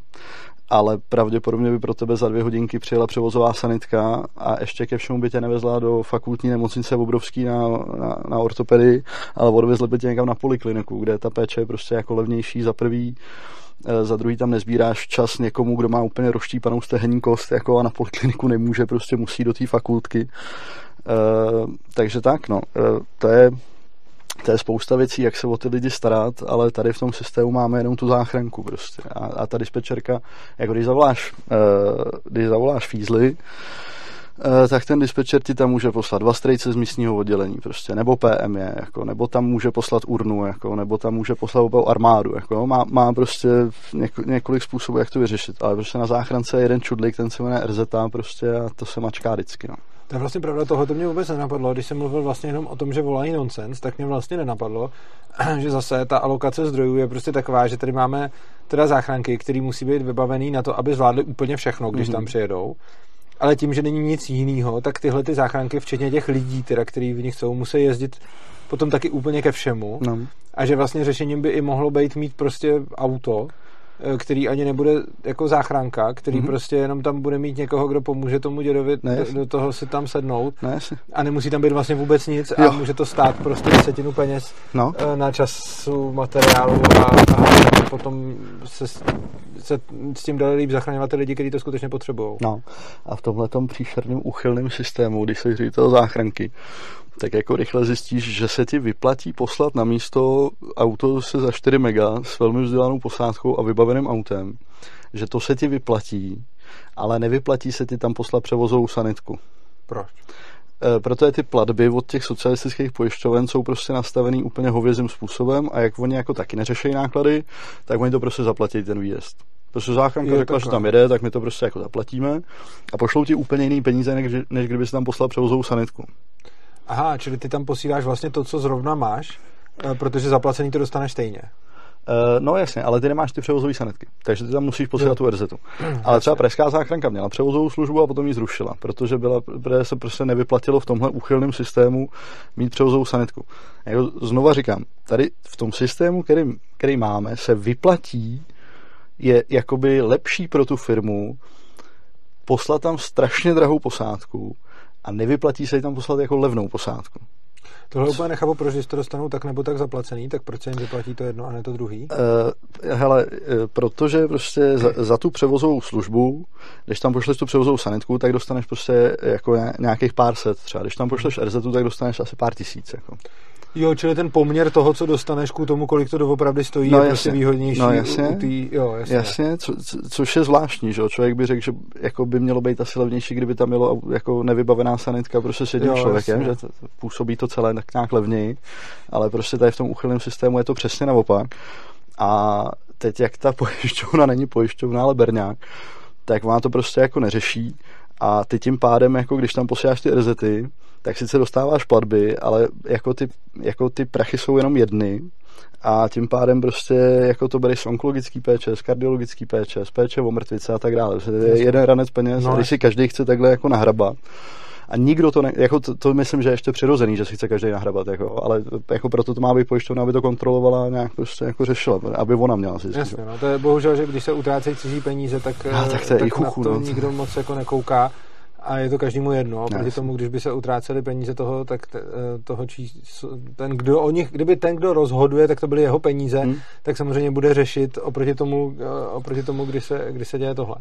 Ale pravděpodobně by pro tebe za dvě hodinky přijela převozová sanitka a ještě ke všemu by tě nevezla do fakultní nemocnice obrovský na, na, na ortopedii, ale odvezli by tě někam na polikliniku, kde ta péče je prostě jako levnější za prvý, e, za druhý tam nezbíráš čas někomu, kdo má úplně rozštípanou stehenní kost jako a na polikliniku nemůže, prostě musí do té fakultky. Uh, takže tak, no, uh, to je to je spousta věcí, jak se o ty lidi starat, ale tady v tom systému máme jenom tu záchranku prostě. A, a ta dispečerka, jako když zavoláš, uh, když zavoláš fízly, tak ten dispečer ti tam může poslat dva strejce z místního oddělení prostě, nebo PM je, jako, nebo tam může poslat urnu, jako, nebo tam může poslat opravdu armádu, jako, má, má prostě něko, několik způsobů, jak to vyřešit, ale prostě na záchrance je jeden čudlik, ten se jmenuje RZ prostě a to se mačká vždycky, no.
To je vlastně pravda, toho to mě vůbec nenapadlo. Když jsem mluvil vlastně jenom o tom, že volají nonsens, tak mě vlastně nenapadlo, že zase ta alokace zdrojů je prostě taková, že tady máme teda záchranky, které musí být vybavený na to, aby zvládly úplně všechno, když mm-hmm. tam přijedou. Ale tím, že není nic jiného, tak tyhle ty záchranky, včetně těch lidí, teda, který v nich jsou, musí jezdit potom taky úplně ke všemu. No. A že vlastně řešením by i mohlo být mít prostě auto, který ani nebude jako záchranka, který mm-hmm. prostě jenom tam bude mít někoho, kdo pomůže tomu dědovi ne, do, do toho si tam sednout
ne,
a nemusí tam být vlastně vůbec nic jo. a může to stát prostě desetinu peněz no. Eh, na času, materiálu a, a potom se, se s tím dali líp zachraňovat ty lidi, kteří to skutečně potřebují.
No a v tomhle příšerném uchylném systému, když se ředitel záchranky, tak jako rychle zjistíš, že se ti vyplatí poslat na místo auto se za 4 mega s velmi vzdělanou posádkou a vybaveným autem, že to se ti vyplatí, ale nevyplatí se ti tam poslat převozovou sanitku.
Proč?
E, protože ty platby od těch socialistických pojišťoven jsou prostě nastavený úplně hovězím způsobem a jak oni jako taky neřešejí náklady, tak oni to prostě zaplatí ten výjezd. Prostě záchranka řekla, že tam jede, tak my to prostě jako zaplatíme a pošlou ti úplně jiný peníze, než, než kdyby si tam poslal převozovou sanitku.
Aha, čili ty tam posíláš vlastně to, co zrovna máš, eh, protože zaplacený to dostaneš stejně.
Uh, no jasně, ale ty nemáš ty převozové sanitky, takže ty tam musíš posílat tu RZ. Ale třeba pražská záchranka měla převozovou službu a potom ji zrušila, protože, byla, protože se prostě nevyplatilo v tomhle úchylném systému mít převozovou sanitku. Jako znova říkám, tady v tom systému, který, který máme, se vyplatí, je jakoby lepší pro tu firmu poslat tam strašně drahou posádku a nevyplatí se tam poslat jako levnou posádku.
Tohle úplně nechápu, proč když to dostanou tak nebo tak zaplacený, tak proč se jim vyplatí to jedno a ne to druhý?
Uh, hele, uh, protože prostě za, za tu převozovou službu, když tam pošleš tu převozovou sanitku, tak dostaneš prostě jako nějakých pár set třeba. Když tam pošleš RZ, tak dostaneš asi pár tisíc. Jako.
Jo, čili ten poměr toho, co dostaneš ku tomu, kolik to doopravdy stojí, no, je prostě výhodnější.
No jasně,
u tý, jo, jasně.
jasně co, což je zvláštní, že Člověk by řekl, že jako by mělo být asi levnější, kdyby tam mělo jako nevybavená sanitka prostě s jedním jo, člověkem, jasně. že to, působí to celé tak nějak levněji, ale prostě tady v tom uchylném systému je to přesně naopak. A teď, jak ta pojišťovna není pojišťovna, ale berňák, tak ona to prostě jako neřeší a ty tím pádem, jako když tam posíláš ty rezety, tak sice dostáváš platby, ale jako ty, jako ty prachy jsou jenom jedny a tím pádem prostě jako to bereš z onkologický péče, z kardiologický péče, z péče o mrtvice a tak dále. To je jeden ranec peněz no, a když si každý chce takhle jako nahrabat, a nikdo to, ne, jako to, to, myslím, že je ještě přirozený, že si chce každý nahrabat, jako, ale jako proto to má být pojišťovna, aby to kontrolovala a nějak prostě jako řešila, aby ona měla si
Jasně, no, to je bohužel, že když se utrácejí cizí peníze, tak,
no, tak, to je
tak
i chuchu,
na to
no.
nikdo moc jako nekouká a je to každému jedno. A proti tomu, když by se utráceli peníze toho, tak te, eh, toho číslo, ten, kdo o nich, kdyby ten, kdo rozhoduje, tak to byly jeho peníze, hmm. tak samozřejmě bude řešit oproti tomu, eh, oproti tomu kdy, se, kdy se děje tohle.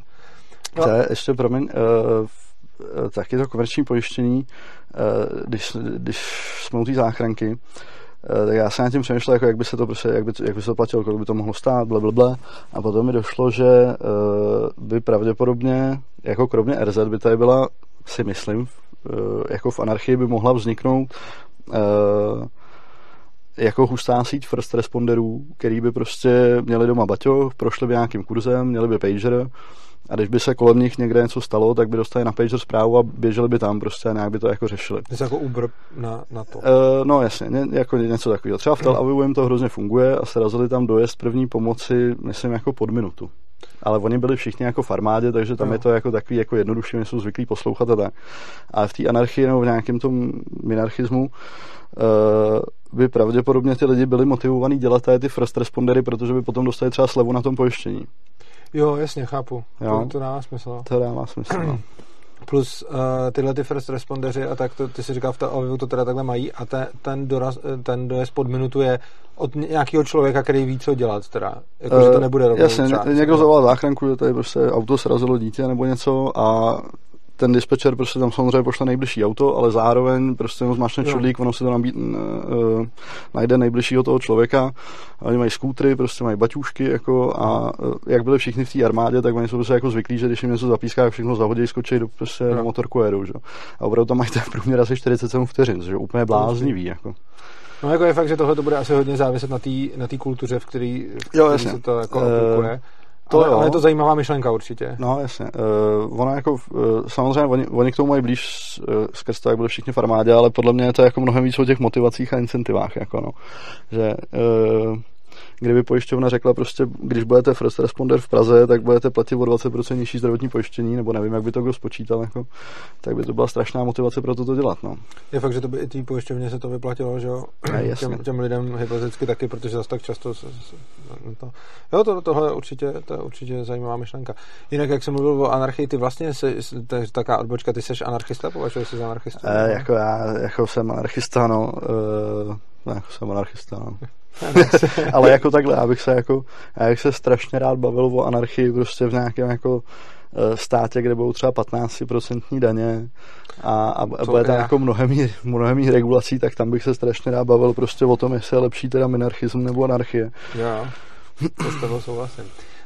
No. To je ještě, promiň, uh, taky to komerční pojištění, uh, když, když jsme u té záchranky, tak já jsem nad tím přemýšlel, jako jak by se to prostě, jak by, jak by se to platilo, kolik by to mohlo stát, blablabla. A potom mi došlo, že uh, by pravděpodobně, jako kromě RZ, by tady byla, si myslím, uh, jako v anarchii by mohla vzniknout uh, jako hustá síť first responderů, který by prostě měli doma baťoch, prošli by nějakým kurzem, měli by pager, a když by se kolem nich někde něco stalo, tak by dostali na pager zprávu a běželi by tam prostě a nějak by to jako řešili.
To jako Uber na, na to. Uh,
no jasně, ně, jako něco takového. Třeba v Tel Avivu jim to hrozně funguje a srazili tam dojezd první pomoci, myslím, jako pod minutu. Ale oni byli všichni jako v armádě, takže tam no. je to jako takový jako jednodušší, jsou zvyklí poslouchat a tak. Ale v té anarchii nebo v nějakém tom minarchismu uh, by pravděpodobně ty lidi byli motivovaní dělat ty first respondery, protože by potom dostali třeba slevu na tom pojištění.
Jo, jasně, chápu. Jo. To, to dává smysl.
To dává smysl, no.
Plus uh, tyhle ty first respondeři a tak to, ty si říkal v Avivu to teda takhle mají a te, ten, doraz, ten dojezd pod minutu je od nějakého člověka, který ví, co dělat teda. Jako, uh, že to nebude rovnou
Jasně, třeba, někdo zavolal záchranku, že tady prostě auto srazilo dítě nebo něco a ten dispečer prostě tam samozřejmě pošle nejbližší auto, ale zároveň prostě zmáčne čudlík, ono si to nabít, uh, najde nejbližšího toho člověka. A oni mají skútry, prostě mají baťůšky jako a uh, jak byli všichni v té armádě, tak oni jsou prostě jako zvyklí, že když jim něco zapíská, všechno zahodí, skočí do, prostě no. motorku jedu, že? A opravdu tam mají ten průměr asi 47 vteřin, je úplně bláznivý. Jako.
No jako je fakt, že tohle to bude asi hodně záviset na té na kultuře, v které, v který se to jako uh, to ale, ale je to zajímavá myšlenka určitě.
No jasně. Uh, ona jako, uh, samozřejmě oni, oni k tomu mají blíž uh, skrz to, jak byli všichni v armádě, ale podle mě je to jako mnohem víc o těch motivacích a incentivách. Jako no. Že uh, kdyby pojišťovna řekla prostě, když budete first responder v Praze, tak budete platit o 20% nižší zdravotní pojištění, nebo nevím, jak by to kdo spočítal, jako, tak by to byla strašná motivace pro to, to dělat. No.
Je fakt, že to by i té pojišťovně se to vyplatilo, že jo?
Ne,
těm, těm, lidem hypoteticky taky, protože zase tak často se, se, to... Jo, to, tohle určitě, to je určitě zajímavá myšlenka. Jinak, jak jsem mluvil o anarchii, ty vlastně, se, to je taká odbočka, ty jsi anarchista, považuješ se za anarchistu?
E, jako já, jako jsem anarchista, no. E, ne, jako jsem anarchista, no. ale jako takhle, abych se jako, já bych se strašně rád bavil o anarchii prostě v nějakém jako eh, státě, kde budou třeba 15% daně a, a bude tam jako mnohem, mnohem regulací, tak tam bych se strašně rád bavil prostě o tom, jestli je lepší teda minarchism nebo anarchie.
Jo, to s tebou souhlasím.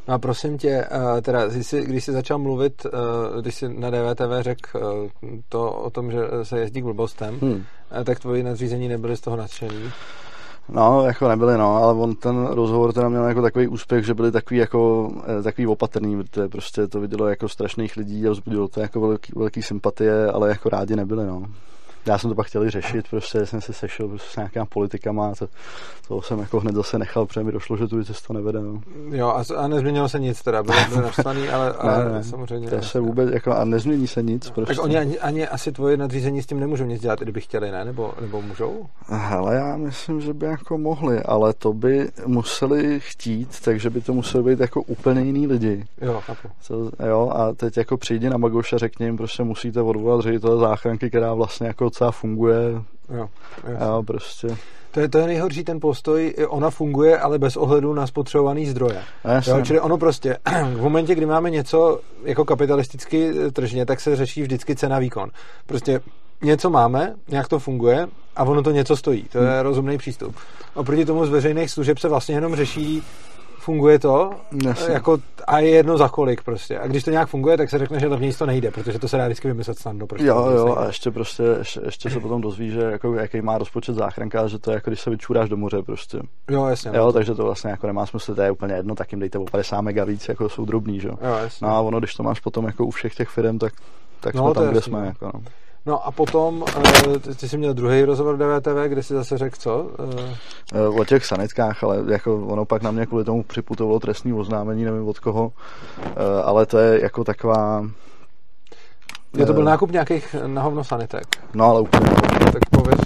No a prosím tě, eh, teda, když jsi, začal mluvit, eh, když jsi na DVTV řekl to o tom, že se jezdí k blbostem, hmm. tak tvoji nadřízení nebyli z toho nadšení?
No, jako nebyli, no, ale on ten rozhovor teda měl jako takový úspěch, že byli takový jako eh, takový opatrný, protože prostě to vidělo jako strašných lidí a vzbudilo to jako velký, velký sympatie, ale jako rádi nebyli, no. Já jsem to pak chtěl řešit, prostě jsem se sešel prostě s nějakýma politikama a to, to jsem jako hned zase nechal, protože mi došlo, že tu cestu nevede. No.
Jo, a, a nezměnilo se nic teda, bylo to napsaný, ale, ale ne, ne, samozřejmě.
To se vůbec, jako, a nezmění se nic. No.
Prostě. Tak oni ani, ani, asi tvoje nadřízení s tím nemůžou nic dělat, kdyby chtěli, ne? Nebo, nebo můžou?
Hele, já myslím, že by jako mohli, ale to by museli chtít, takže by to muselo být jako úplně jiný lidi.
Jo, chápu.
To, jo, a teď jako přijdi na Magoš a řekni jim, prostě musíte odvolat ředitele záchranky, která vlastně jako docela funguje.
Jo,
jo prostě.
To je, to je nejhorší ten postoj, ona funguje, ale bez ohledu na spotřebovaný zdroje. Jo, čili ono prostě, v momentě, kdy máme něco jako kapitalisticky tržně, tak se řeší vždycky cena výkon. Prostě něco máme, nějak to funguje a ono to něco stojí. To je hmm. rozumný přístup. Oproti tomu z veřejných služeb se vlastně jenom řeší funguje to jako, a je jedno za kolik prostě. A když to nějak funguje, tak se řekne, že levněji to nejde, protože to se dá vždycky vymyslet snadno.
Prostě jo, jo, a ještě prostě, ještě, ještě se potom dozví, že jako, jaký má rozpočet záchranka, že to je jako když se vyčůráš do moře prostě.
Jo, jasně.
Jo, no. takže to vlastně jako nemá smysl, to je úplně jedno, tak jim dejte o 50 mega víc, jako jsou drobný, že jo.
jasně.
No a ono, když to máš potom jako u všech těch firm, tak, tak no, jsme tam, kde jsme. Jako, no.
No a potom, uh, ty jsi měl druhý rozhovor DVTV, kde jsi zase řekl co?
Uh... O těch sanitkách, ale jako ono pak na mě kvůli tomu připutovalo trestní oznámení, nevím od koho, ale to je jako taková...
Je to byl nákup nějakých na hovno sanitek.
No ale úplně.
Tak pověř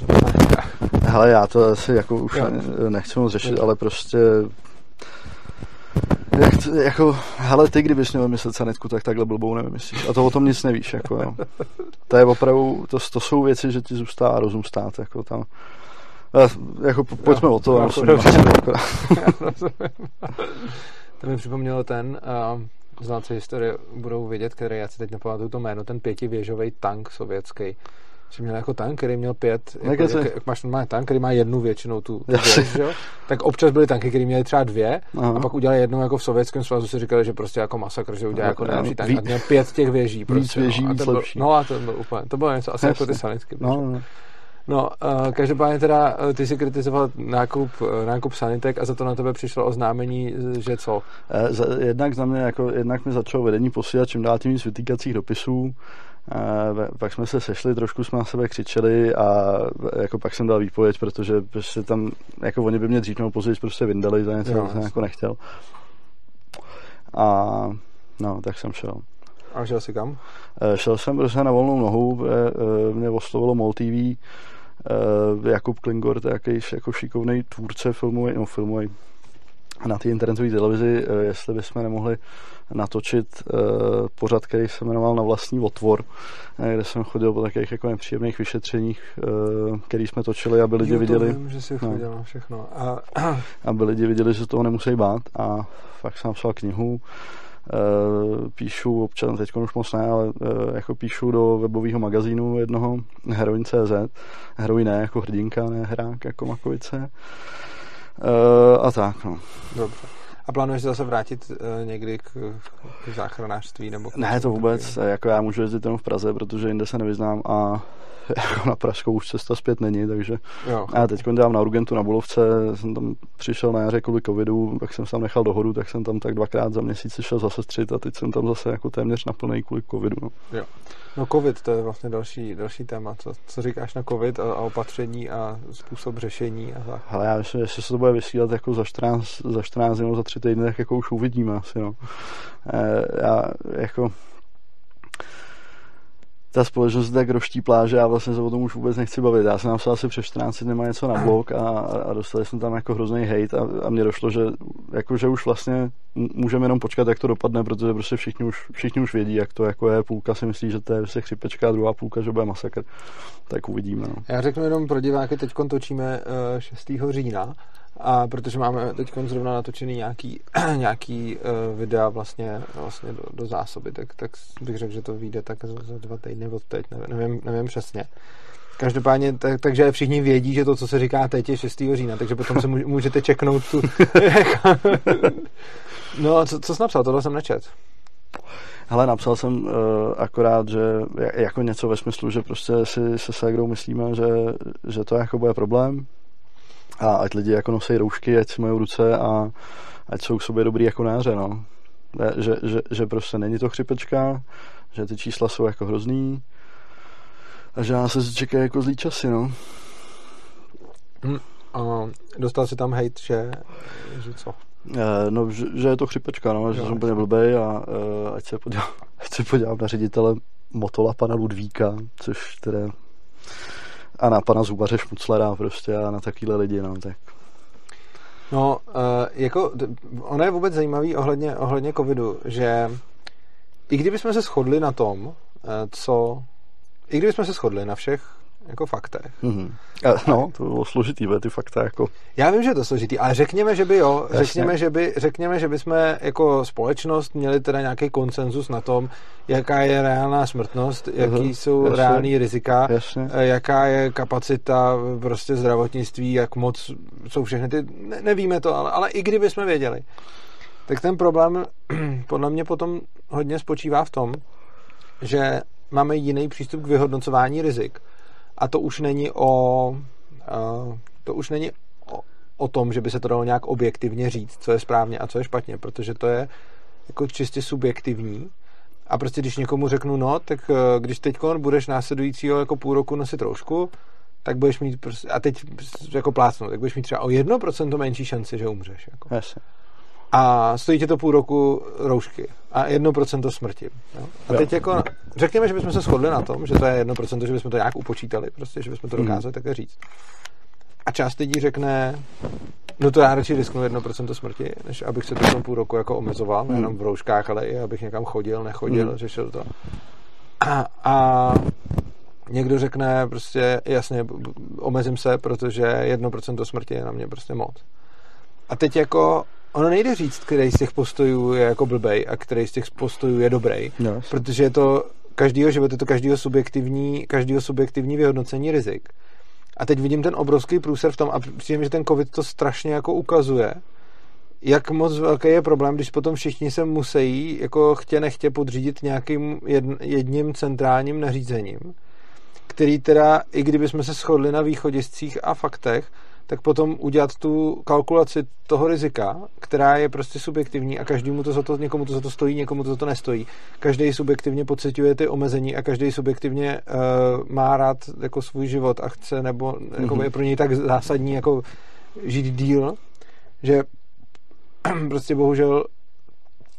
Hele, já to asi jako už jo. nechci moc řešit, ale prostě jak to, jako, hele, ty kdybys měl myslet sanitku, tak takhle blbou nevymyslíš. A to o tom nic nevíš, jako jo. To je opravdu, to, to jsou věci, že ti zůstává rozum stát, jako tam. A, jako pojďme no, o to. No, musím, dobře.
to mi připomnělo ten, uh, znáci historie budou vědět, který já si teď nepamatuju to jméno, ten pětivěžový tank sovětský že měl jako tank, který měl pět, jako, jak, jak, máš normálně tank, který má jednu většinou tu, tu věc, že? tak občas byly tanky, které měly třeba dvě Aha. a pak udělali jednou jako v Sovětském svazu si říkali, že prostě jako masakr, že udělá jako nejlepší tank a měl pět těch věží.
Prostě, víc věží,
no,
víc
byl,
lepší.
No a to bylo úplně, to bylo něco asi Jasne. jako ty sanitky.
No, no.
No, uh, každopádně teda uh, ty si kritizoval nákup, uh, nákup sanitek a za to na tebe přišlo oznámení, že co?
Eh, jednak za mě, jako, jednak mi začalo vedení posílat čím dál tím víc vytýkacích dopisů pak jsme se sešli, trošku jsme na sebe křičeli a jako pak jsem dal výpověď, protože prostě tam, jako oni by mě dřív nebo později prostě vyndali za něco, co jsem jako nechtěl. A no, tak jsem šel.
A šel jsi kam?
Eh, šel jsem prostě na volnou nohu, eh, mě oslovilo MOL TV, eh, Jakub Klingor, jaký jako šikovný tvůrce filmový, no filmový, na té internetové televizi, jestli bychom nemohli natočit uh, pořad, který se jmenoval Na vlastní otvor, eh, kde jsem chodil po takových jako nepříjemných vyšetřeních, uh, který jsme točili, aby lidi viděli.
Vím, že jsi no, na všechno. A...
aby lidi viděli, že se toho nemusí bát a fakt jsem napsal knihu, píšu občas, teď už moc ne, ale jako píšu do webového magazínu jednoho Heroin.cz Heroin ne jako hrdinka, ne hrák jako Makovice a tak no.
Dobře. A plánuješ se zase vrátit uh, někdy k, k záchranářství? Nebo k
ne, to vůbec. Taky? Jako já můžu jezdit jenom v Praze, protože jinde se nevyznám a jako na Pražskou už cesta zpět není, takže
jo.
já teď dělám na Urgentu na Bulovce, jsem tam přišel na jaře kvůli covidu, pak jsem se tam nechal dohodu, tak jsem tam tak dvakrát za měsíc šel zase střit a teď jsem tam zase jako téměř naplný kvůli covidu. No.
Jo. No covid, to je vlastně další, další téma. Co, co říkáš na covid a, a opatření a způsob řešení? A tak?
Hele, já myslím, že se to bude vysílat jako za 14, za 14 nebo za 3 týdny, tak jako už uvidíme asi, no. E, já jako ta společnost tak roští pláže, já vlastně se o tom už vůbec nechci bavit. Já jsem napsal asi přes 14 dny něco na blog a, a dostali jsme tam jako hrozný hate a, a mně došlo, že, jako, že už vlastně můžeme jenom počkat, jak to dopadne, protože prostě všichni už, všichni už vědí, jak to jako je. Půlka si myslí, že to je prostě chřipečka, a druhá půlka, že bude masakr. Tak uvidíme. No.
Já řeknu jenom pro diváky, teď točíme 6. Eh, října a protože máme teď zrovna natočený nějaký, nějaký uh, videa vlastně, vlastně do, do zásoby, tak, tak bych řekl, že to vyjde tak za, za dva týdny od teď, nevím, nevím, nevím přesně. Každopádně, tak, takže všichni vědí, že to, co se říká teď, je 6. října, takže potom se můžete čeknout tu... no, co, co jsi napsal? Tohle jsem nečet.
Hele, napsal jsem uh, akorát, že jako něco ve smyslu, že prostě si se Segrou myslíme, že, že to jako bude problém, a ať lidi jako nosí roušky, ať si mají ruce a ať jsou k sobě dobrý jako náře, no. Že, že, že prostě není to chřipečka, že ty čísla jsou jako hrozný, a že nás se čeká jako zlý časy, no.
Hm, a dostal si tam hejt, že, že co?
E, no, že, že, je to chřipečka, no, že jo, jsem úplně blbej a e, ať se podívám, ať se podívám na ředitele Motola pana Ludvíka, což teda a na pana Zubaře Šmuclera prostě a na takovýhle lidi, no, tak
No, uh, jako, ono je vůbec zajímavý ohledně, ohledně covidu, že i kdybychom se shodli na tom, uh, co, i kdybychom se shodli na všech jako faktech.
Mm-hmm. No, to bylo složitý, ty fakta jako...
Já vím, že je to složitý, ale řekněme, že by jo, řekněme, že by, řekněme, že by jsme jako společnost měli teda nějaký konsenzus na tom, jaká je reálná smrtnost, jaký uh-huh. jsou Jasně. reální rizika,
Jasně.
Eh, jaká je kapacita prostě zdravotnictví, jak moc jsou všechny ty, ne, nevíme to, ale, ale i kdyby jsme věděli, tak ten problém podle mě potom hodně spočívá v tom, že máme jiný přístup k vyhodnocování rizik a to už není o to už není o, o tom, že by se to dalo nějak objektivně říct, co je správně a co je špatně, protože to je jako čistě subjektivní a prostě když někomu řeknu, no, tak uh, když teď budeš následujícího jako půl roku nosit roušku, tak budeš mít prostě, a teď jako plácnout, tak budeš mít třeba o 1% menší šanci, že umřeš. Jako.
Jasně
a stojí tě to půl roku roušky a 1% smrti. Jo? A teď jako, řekněme, že bychom se shodli na tom, že to je 1%, že bychom to nějak upočítali, prostě, že bychom to mhm. dokázali mm. také říct. A část lidí řekne, no to já radši risknu 1% smrti, než abych se to půl roku jako omezoval, mm. nejenom v rouškách, ale i abych někam chodil, nechodil, mm. řešil to. A, a někdo řekne prostě, jasně, omezím se, protože 1% smrti je na mě prostě moc. A teď jako ono nejde říct, který z těch postojů je jako blbej a který z těch postojů je dobrý, yes. protože je to každýho život, je to každýho subjektivní, každýho subjektivní vyhodnocení rizik. A teď vidím ten obrovský průser v tom a přijím, že ten covid to strašně jako ukazuje, jak moc velký je problém, když potom všichni se musí jako chtě nechtě podřídit nějakým jedním centrálním nařízením, který teda, i kdybychom se shodli na východiscích a faktech, tak potom udělat tu kalkulaci toho rizika, která je prostě subjektivní a každému to za to, někomu to za to stojí, někomu to za to nestojí. Každý subjektivně pocituje ty omezení a každý subjektivně uh, má rád jako svůj život a chce, nebo mm-hmm. jako mhm. je pro něj tak zásadní jako žít díl, že prostě bohužel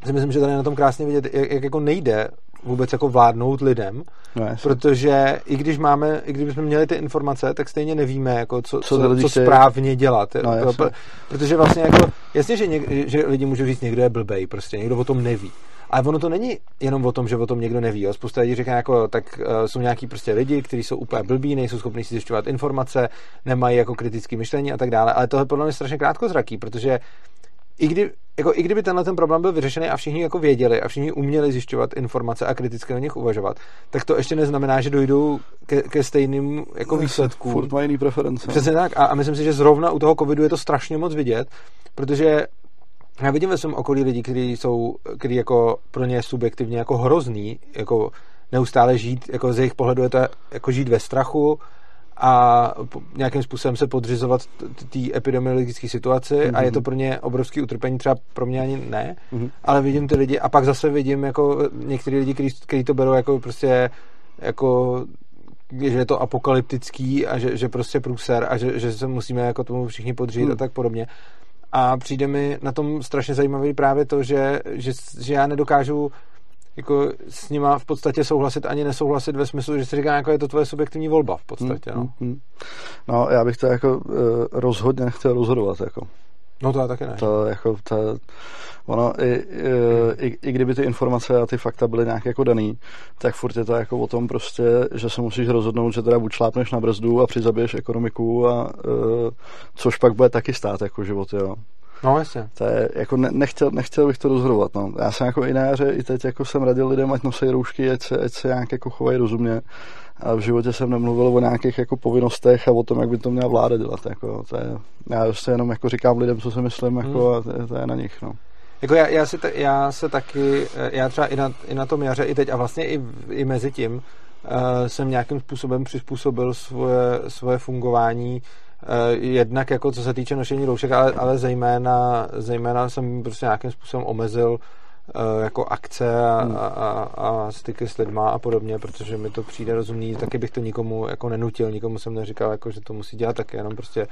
si myslím, že tady na tom krásně vidět, jak, jak jako nejde vůbec jako vládnout lidem, no, protože i když máme, i když jsme měli ty informace, tak stejně nevíme, jako co, co, co, co správně dělat. No, pro, protože vlastně jako, jasně, že, něk, že lidi můžou říct, někdo je blbej, prostě někdo o tom neví. Ale ono to není jenom o tom, že o tom někdo neví. Jo. Spousta lidí říká, jako, tak uh, jsou nějaký prostě lidi, kteří jsou úplně blbí, nejsou schopni si zjišťovat informace, nemají jako kritické myšlení a tak dále. Ale to je podle mě strašně krátkozraký, protože i, kdy, jako, i kdyby tenhle ten problém byl vyřešený a všichni jako věděli a všichni uměli zjišťovat informace a kriticky o nich uvažovat, tak to ještě neznamená, že dojdou ke, ke stejným jako výsledkům.
Furt mají jiný preference.
Přesně tak. A, a myslím si, že zrovna u toho covidu je to strašně moc vidět, protože já vidím ve svém okolí lidi, kteří jsou, kteří jako pro ně subjektivně jako hrozný, jako neustále žít, jako z jejich pohledu je to jako žít ve strachu, a nějakým způsobem se podřizovat té epidemiologické situaci mm-hmm. a je to pro ně obrovský utrpení, třeba pro mě ani ne, mm-hmm. ale vidím ty lidi a pak zase vidím jako některý lidi, kteří to berou jako prostě jako že je to apokalyptický a že, že prostě průser a že, že se musíme jako tomu všichni podřídit mm. a tak podobně. A přijde mi na tom strašně zajímavý právě to, že, že, že já nedokážu jako s nima v podstatě souhlasit ani nesouhlasit ve smyslu, že si říká, jako je to tvoje subjektivní volba v podstatě. No,
mm, no já bych to jako uh, rozhodně nechtěl rozhodovat. Jako.
No to já taky ne.
To jako, to, ono, i, i, i, kdyby ty informace a ty fakta byly nějak jako daný, tak furt je to jako o tom prostě, že se musíš rozhodnout, že teda buď šlápneš na brzdu a přizabiješ ekonomiku a uh, což pak bude taky stát jako život, jo.
No jasně.
To je, jako ne, nechtěl, nechtěl bych to rozhodovat. No. Já jsem jako jaře, i teď jako jsem radil lidem, ať nosí roušky, ať se, ať se nějak jako chovají rozumně. A v životě jsem nemluvil o nějakých jako povinnostech a o tom, jak by to měla vláda dělat. Jako, to je, já prostě jenom jako říkám lidem, co si myslím jako, hmm. a to, je, to je na nich. No.
Jako já, já, si t- já se taky, já třeba i na, i na tom jaře, i teď a vlastně i, i mezi tím uh, jsem nějakým způsobem přizpůsobil svoje, svoje fungování Eh, jednak jako co se týče nošení roušek, ale, ale zejména, zejména jsem prostě nějakým způsobem omezil jako akce a, hmm. a, a, a styky s lidma a podobně, protože mi to přijde rozumný, taky bych to nikomu jako nenutil, nikomu jsem neříkal, jako, že to musí dělat, tak jenom prostě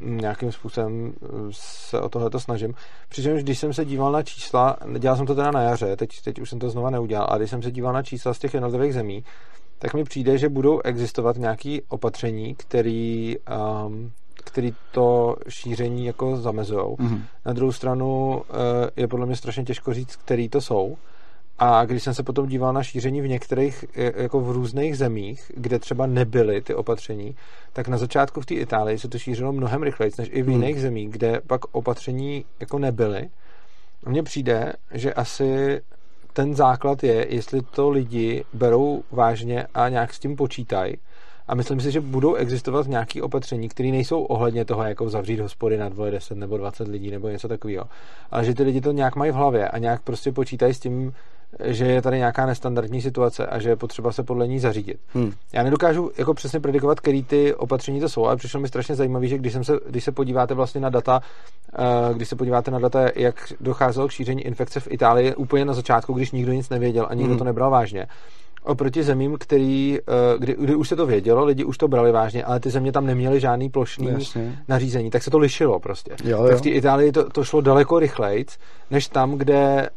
nějakým způsobem se o tohle snažím. Přičemž když jsem se díval na čísla, dělal jsem to teda na jaře, teď, teď už jsem to znova neudělal, a když jsem se díval na čísla z těch jednotlivých zemí, tak mi přijde, že budou existovat nějaké opatření, který, um, který to šíření jako zamezují. Mm-hmm. Na druhou stranu uh, je podle mě strašně těžko říct, který to jsou. A když jsem se potom díval na šíření v některých, jako v různých zemích, kde třeba nebyly ty opatření, tak na začátku v té Itálii se to šířilo mnohem rychleji, než i v hmm. jiných zemích, kde pak opatření jako nebyly. Mně přijde, že asi ten základ je, jestli to lidi berou vážně a nějak s tím počítají. A myslím si, že budou existovat nějaké opatření, které nejsou ohledně toho, jako zavřít hospody na dvoje 10 nebo 20 lidí nebo něco takového. Ale že ty lidi to nějak mají v hlavě a nějak prostě počítají s tím, že je tady nějaká nestandardní situace a že je potřeba se podle ní zařídit. Hmm. Já nedokážu jako přesně predikovat, který ty opatření to jsou, ale přišlo mi strašně zajímavé, že když, jsem se, když se podíváte vlastně na data, uh, když se podíváte na data, jak docházelo k šíření infekce v Itálii úplně na začátku, když nikdo nic nevěděl a nikdo hmm. to nebral vážně, oproti zemím, který, uh, kdy, kdy už se to vědělo, lidi už to brali vážně, ale ty země tam neměly žádný plošný Jasně. nařízení, tak se to lišilo prostě. Jo, jo. Tak v té Itálii to, to šlo daleko rychleji, než tam, kde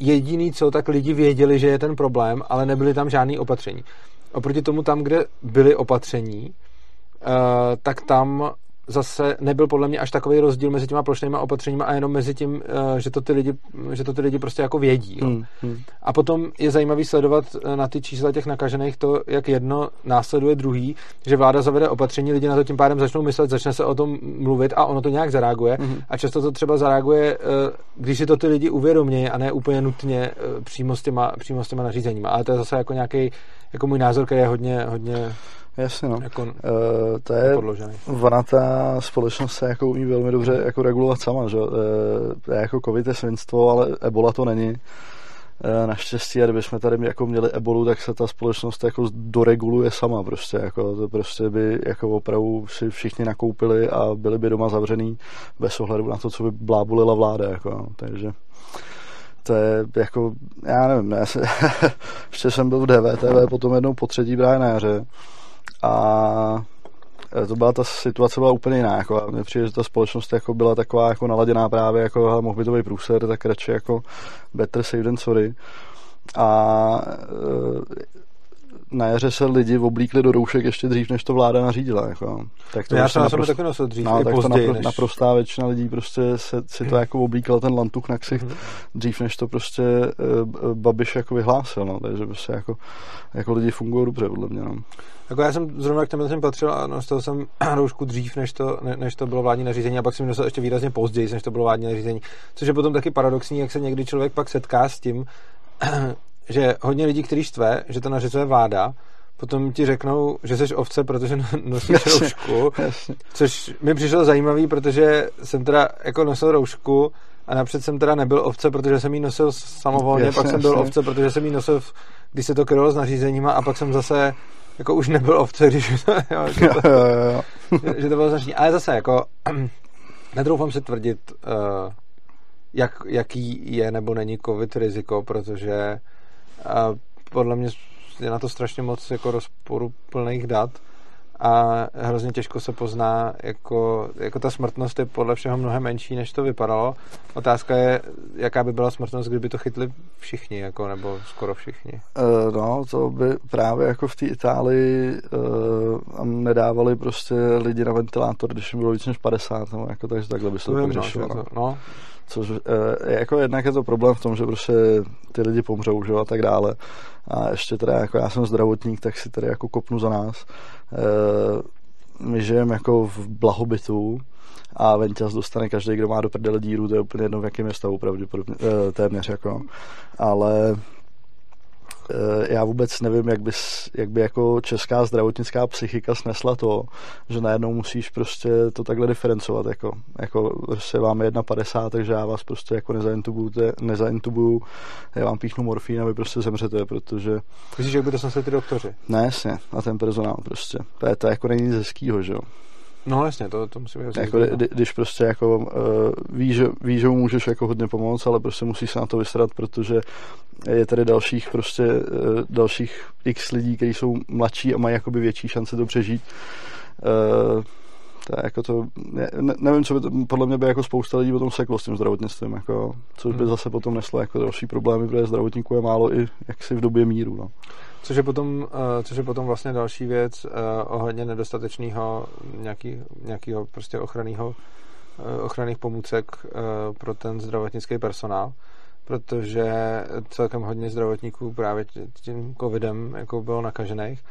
jediný co, tak lidi věděli, že je ten problém, ale nebyly tam žádný opatření. Oproti tomu tam, kde byly opatření, uh, tak tam zase nebyl podle mě až takový rozdíl mezi těma plošnými opatřeními a jenom mezi tím, eh, že to ty lidi, že to ty lidi prostě jako vědí. Jo. Hmm, hmm. A potom je zajímavý sledovat eh, na ty čísla těch nakažených to, jak jedno následuje druhý, že vláda zavede opatření, lidi na to tím pádem začnou myslet, začne se o tom mluvit a ono to nějak zareaguje. Hmm. A často to třeba zareaguje, eh, když si to ty lidi uvědomějí a ne úplně nutně přímo s těma, přímo s těma nařízeníma. Ale to je zase jako nějaký jako můj názor, který je hodně, hodně
Jasně, no. Jako, uh, to je, ona ta společnost se jako umí velmi dobře jako regulovat sama, že? Uh, jako covid je svinstvo, ale ebola to není. Uh, naštěstí, a kdybychom tady jako měli ebolu, tak se ta společnost jako doreguluje sama prostě, jako to prostě by jako opravdu si všichni nakoupili a byli by doma zavřený bez ohledu na to, co by blábulila vláda, jako, no. takže to je jako, já nevím, já se, ještě jsem byl v DVTV, potom jednou po třetí právě na jaře a e, to byla ta situace byla úplně jiná. Jako, a mně přijde, že ta společnost jako byla taková jako naladěná právě, jako mohl by to být průser, tak radši jako better safe than sorry. A e, na jaře se lidi oblíkli do roušek ještě dřív, než to vláda nařídila. Jako.
Tak to já jsem naprost... taky nosil dřív, no, tak
později,
to
napro... než... naprostá většina lidí prostě se, si to jako oblíkal ten lantuch na ksicht mm-hmm. dřív, než to prostě uh, Babiš jako vyhlásil. No. Takže prostě jako, jako lidi fungují dobře, podle mě. No.
Jako já jsem zrovna k těm jsem patřil a nosil jsem roušku dřív, než to, ne, než to bylo vládní nařízení a pak jsem nosil ještě výrazně později, než to bylo vládní nařízení. Což je potom taky paradoxní, jak se někdy člověk pak setká s tím, že hodně lidí, kteří štve, že to nařizuje vláda, potom ti řeknou, že jsi ovce, protože nosíš jasně, roušku, jasně. což mi přišlo zajímavý, protože jsem teda jako nosil roušku a napřed jsem teda nebyl ovce, protože jsem ji nosil samovolně, jasně, pak jsem byl jasně. ovce, protože jsem ji nosil, když se to krylo s nařízeníma a pak jsem zase jako už nebyl ovce, když to, jo, že, to, jo, jo, jo. že to bylo značný. Ale zase jako netroufám se tvrdit, uh, jak, jaký je nebo není covid riziko, protože uh, podle mě je na to strašně moc jako rozporuplných dat a hrozně těžko se pozná, jako, jako ta smrtnost je podle všeho mnohem menší, než to vypadalo. Otázka je, jaká by byla smrtnost, kdyby to chytli všichni, jako, nebo skoro všichni.
Uh, no, to by právě jako v té Itálii uh, nedávali prostě lidi na ventilátor, když jim bylo víc než 50, nebo jako, takže takhle by se to, no, řešilo. No. no. Což e, jako jednak je to problém v tom, že prostě ty lidi pomřou, že a tak dále. A ještě teda jako já jsem zdravotník, tak si tady jako kopnu za nás. E, my žijeme jako v blahobytu a Venťas dostane každý, kdo má do prdele díru, to je úplně jedno, v jakém je stavu pravděpodobně, e, téměř jako. Ale Eh, já vůbec nevím, jak, bys, jak by jako česká zdravotnická psychika snesla to, že najednou musíš prostě to takhle diferencovat, jako, jako prostě vám 1,50, takže já vás prostě jako nezaintubuju, nezaintubuju já vám píchnu morfín a vy prostě zemřete, protože...
Myslíš, že by to snesli ty doktoři?
Ne, jasně, a ten personál prostě. To, je, to jako není nic hezkýho, že jo.
No jasně, to, to musí být
jako, kdy, když prostě jako uh, víš, že, ví, že mu můžeš jako hodně pomoct, ale prostě musíš se na to vysrat, protože je tady dalších prostě uh, dalších x lidí, kteří jsou mladší a mají jakoby větší šance to přežít. Uh, to je jako to, ne, nevím, co by to, podle mě by jako spousta lidí potom seklo s tím zdravotnictvím, jako, což by hmm. zase potom neslo jako další problémy, protože zdravotníků je málo i jaksi v době míru. No.
Což je potom, uh, což je potom vlastně další věc uh, ohledně nedostatečného nějaký, nějakého prostě ochranného uh, ochranných pomůcek uh, pro ten zdravotnický personál, protože celkem hodně zdravotníků právě tím covidem jako bylo nakažených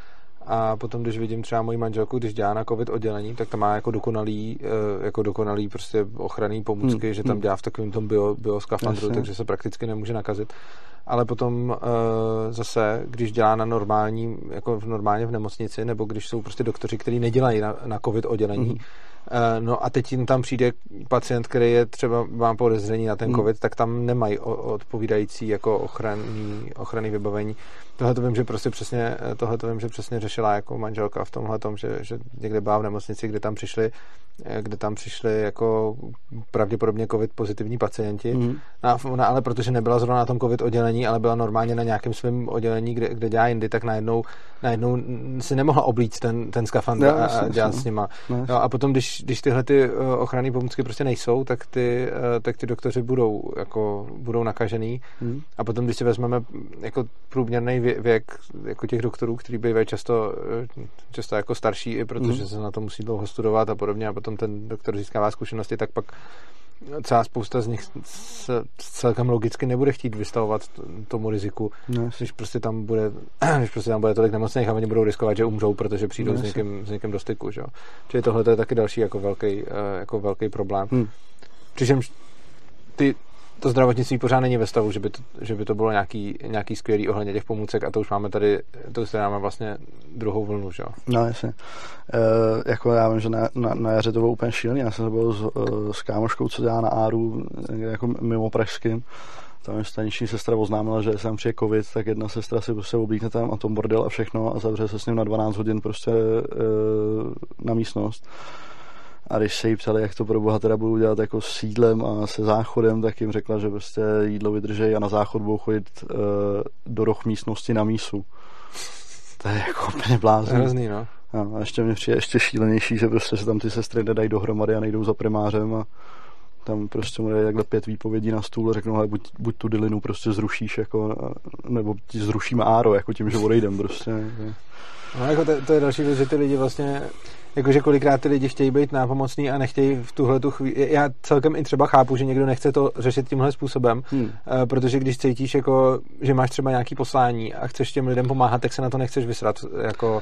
a potom, když vidím třeba moji manželku, když dělá na covid oddělení, tak tam má jako dokonalý, jako dokonalý prostě ochranný pomůcky, hmm. že tam hmm. dělá v takovém tom bio, bioskafandru, takže se prakticky nemůže nakazit ale potom uh, zase, když dělá na normální, jako v normálně v nemocnici, nebo když jsou prostě doktoři, kteří nedělají na, na covid oddělení, mm-hmm. Uh, no a teď jim tam přijde pacient, který je třeba, má podezření na ten mm. covid, tak tam nemají odpovídající jako ochranný, ochranný vybavení. Tohle to vím, že prostě přesně, eh, tohle to vím, že přesně řešila jako manželka v tomhle tom, že, že někde byla v nemocnici, kde tam přišli, kde tam přišli jako pravděpodobně covid pozitivní pacienti, mm. no, no, ale protože nebyla zrovna na tom covid oddělení, ale byla normálně na nějakém svém oddělení, kde, kde dělá jindy, tak najednou, najednou si nemohla oblíct ten, ten skafandr a, a dělat s nima. No, a potom, když, když tyhle ty eh, ochranné pomůcky prostě nejsou, tak ty, eh, tak ty doktoři budou, jako, budou nakažený. Hmm. A potom, když si vezmeme jako průměrný věk jako těch doktorů, který bývají často, eh, často jako starší, i protože hmm. se na to musí dlouho studovat a podobně, a potom ten doktor získává zkušenosti, tak pak celá spousta z nich se celkem logicky nebude chtít vystavovat tomu riziku, no, když prostě tam bude, když prostě tam bude tolik nemocných a oni budou riskovat, že umřou, protože přijdou no, s, někým, s někým do styku, že? Čili tohle je taky další jako velký, eh, jako velký problém. Hmm. Přičemž ty, to zdravotnictví pořád není ve stavu, že by to, že by to bylo nějaký, nějaký skvělý ohledně těch pomůcek a to už máme tady, to už tady máme vlastně druhou vlnu, že jo?
No jasně. E, jako já vím, že na, na, na jaře to bylo úplně šílený, já jsem byl s, eh, s kámoškou, co dělá na Áru, jako mimo pražským, tam je staniční sestra oznámila, že jsem přijde covid, tak jedna sestra si prostě oblíkne tam a tom bordel a všechno a zavře se s ním na 12 hodin prostě e, na místnost. A když se jí ptali, jak to pro boha teda budou dělat jako s jídlem a se záchodem, tak jim řekla, že prostě jídlo vydrží a na záchod budou chodit uh, do roh místnosti na mísu. To je jako úplně blázný.
Hrozný, no.
A ještě mě přijde ještě šílenější, že prostě se tam ty sestry nedají dohromady a nejdou za primářem a tam prostě mu takhle pět výpovědí na stůl a řeknou, ale buď, buď tu dilinu prostě zrušíš, jako, nebo ti zrušíme áro, jako tím, že odejdem prostě.
No, jako to, to, je další věc, že ty lidi vlastně jakože kolikrát ty lidi chtějí být nápomocní a nechtějí v tuhle tu chvíli. Já celkem i třeba chápu, že někdo nechce to řešit tímhle způsobem, hmm. Eh, protože když cítíš, jako, že máš třeba nějaký poslání a chceš těm lidem pomáhat, tak se na to nechceš vysrat jako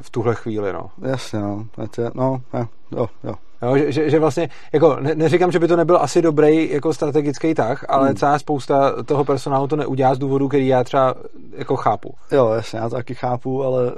v tuhle chvíli. No.
Jasně, no. no jo, jo.
Jo, že, že, že vlastně, jako ne, neříkám, že by to nebyl asi dobrý jako strategický tah, ale hmm. celá spousta toho personálu to neudělá z důvodu, který já třeba jako chápu.
Jo, jasně, já to taky chápu, ale uh,